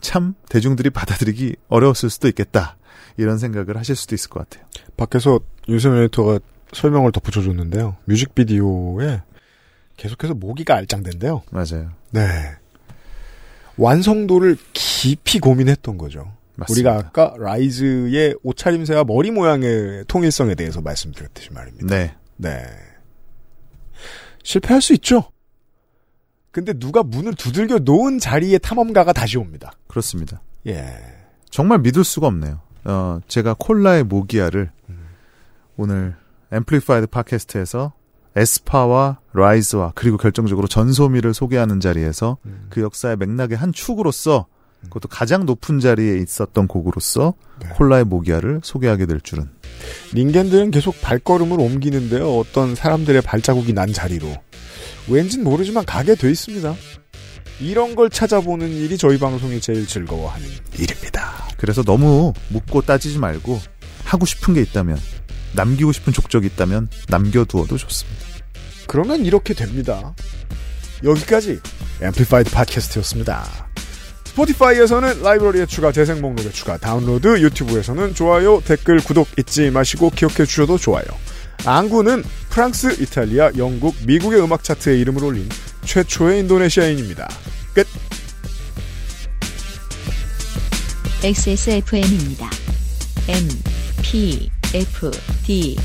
참 대중들이 받아들이기 어려웠을 수도 있겠다. 이런 생각을 하실 수도 있을 것 같아요. 밖에서 윤세민 에디터가 설명을 덧붙여줬는데요. 뮤직비디오에 계속해서 모기가 알짱된대요. 맞아요. 네. 완성도를 깊이 고민했던 거죠. 맞습니다. 우리가 아까 라이즈의 옷차림새와 머리 모양의 통일성에 대해서 말씀드렸듯이 말입니다. 네. 네. 실패할 수 있죠. 근데 누가 문을 두들겨 놓은 자리에 탐험가가 다시 옵니다. 그렇습니다. 예. 정말 믿을 수가 없네요. 어, 제가 콜라의 모기야를 오늘 앰플리파이드 팟캐스트에서 에스파와 라이즈와 그리고 결정적으로 전소미를 소개하는 자리에서 그 역사의 맥락의 한 축으로서 그것도 가장 높은 자리에 있었던 곡으로서 네. 콜라의 모기야를 소개하게 될 줄은 人間들은 계속 발걸음을 옮기는데요. 어떤 사람들의 발자국이 난 자리로. 왠진 모르지만 가게 돼 있습니다. 이런 걸 찾아보는 일이 저희 방송이 제일 즐거워하는 일입니다. 그래서 너무 묻고 따지지 말고 하고 싶은 게 있다면 남기고 싶은 족적이 있다면 남겨두어도 좋습니다. 그러면 이렇게 됩니다. 여기까지 앰플리파이드 팟캐스트였습니다. 스포티파이에서는 라이브러리에 추가, 재생 목록에 추가, 다운로드, 유튜브에서는 좋아요, 댓글, 구독 잊지 마시고 기억해 주셔도 좋아요. 앙구는 프랑스, 이탈리아, 영국, 미국의 음악 차트에 이름을 올린 최초의 인도네시아인입니다. 끝! XSFM입니다. M, P, F, D,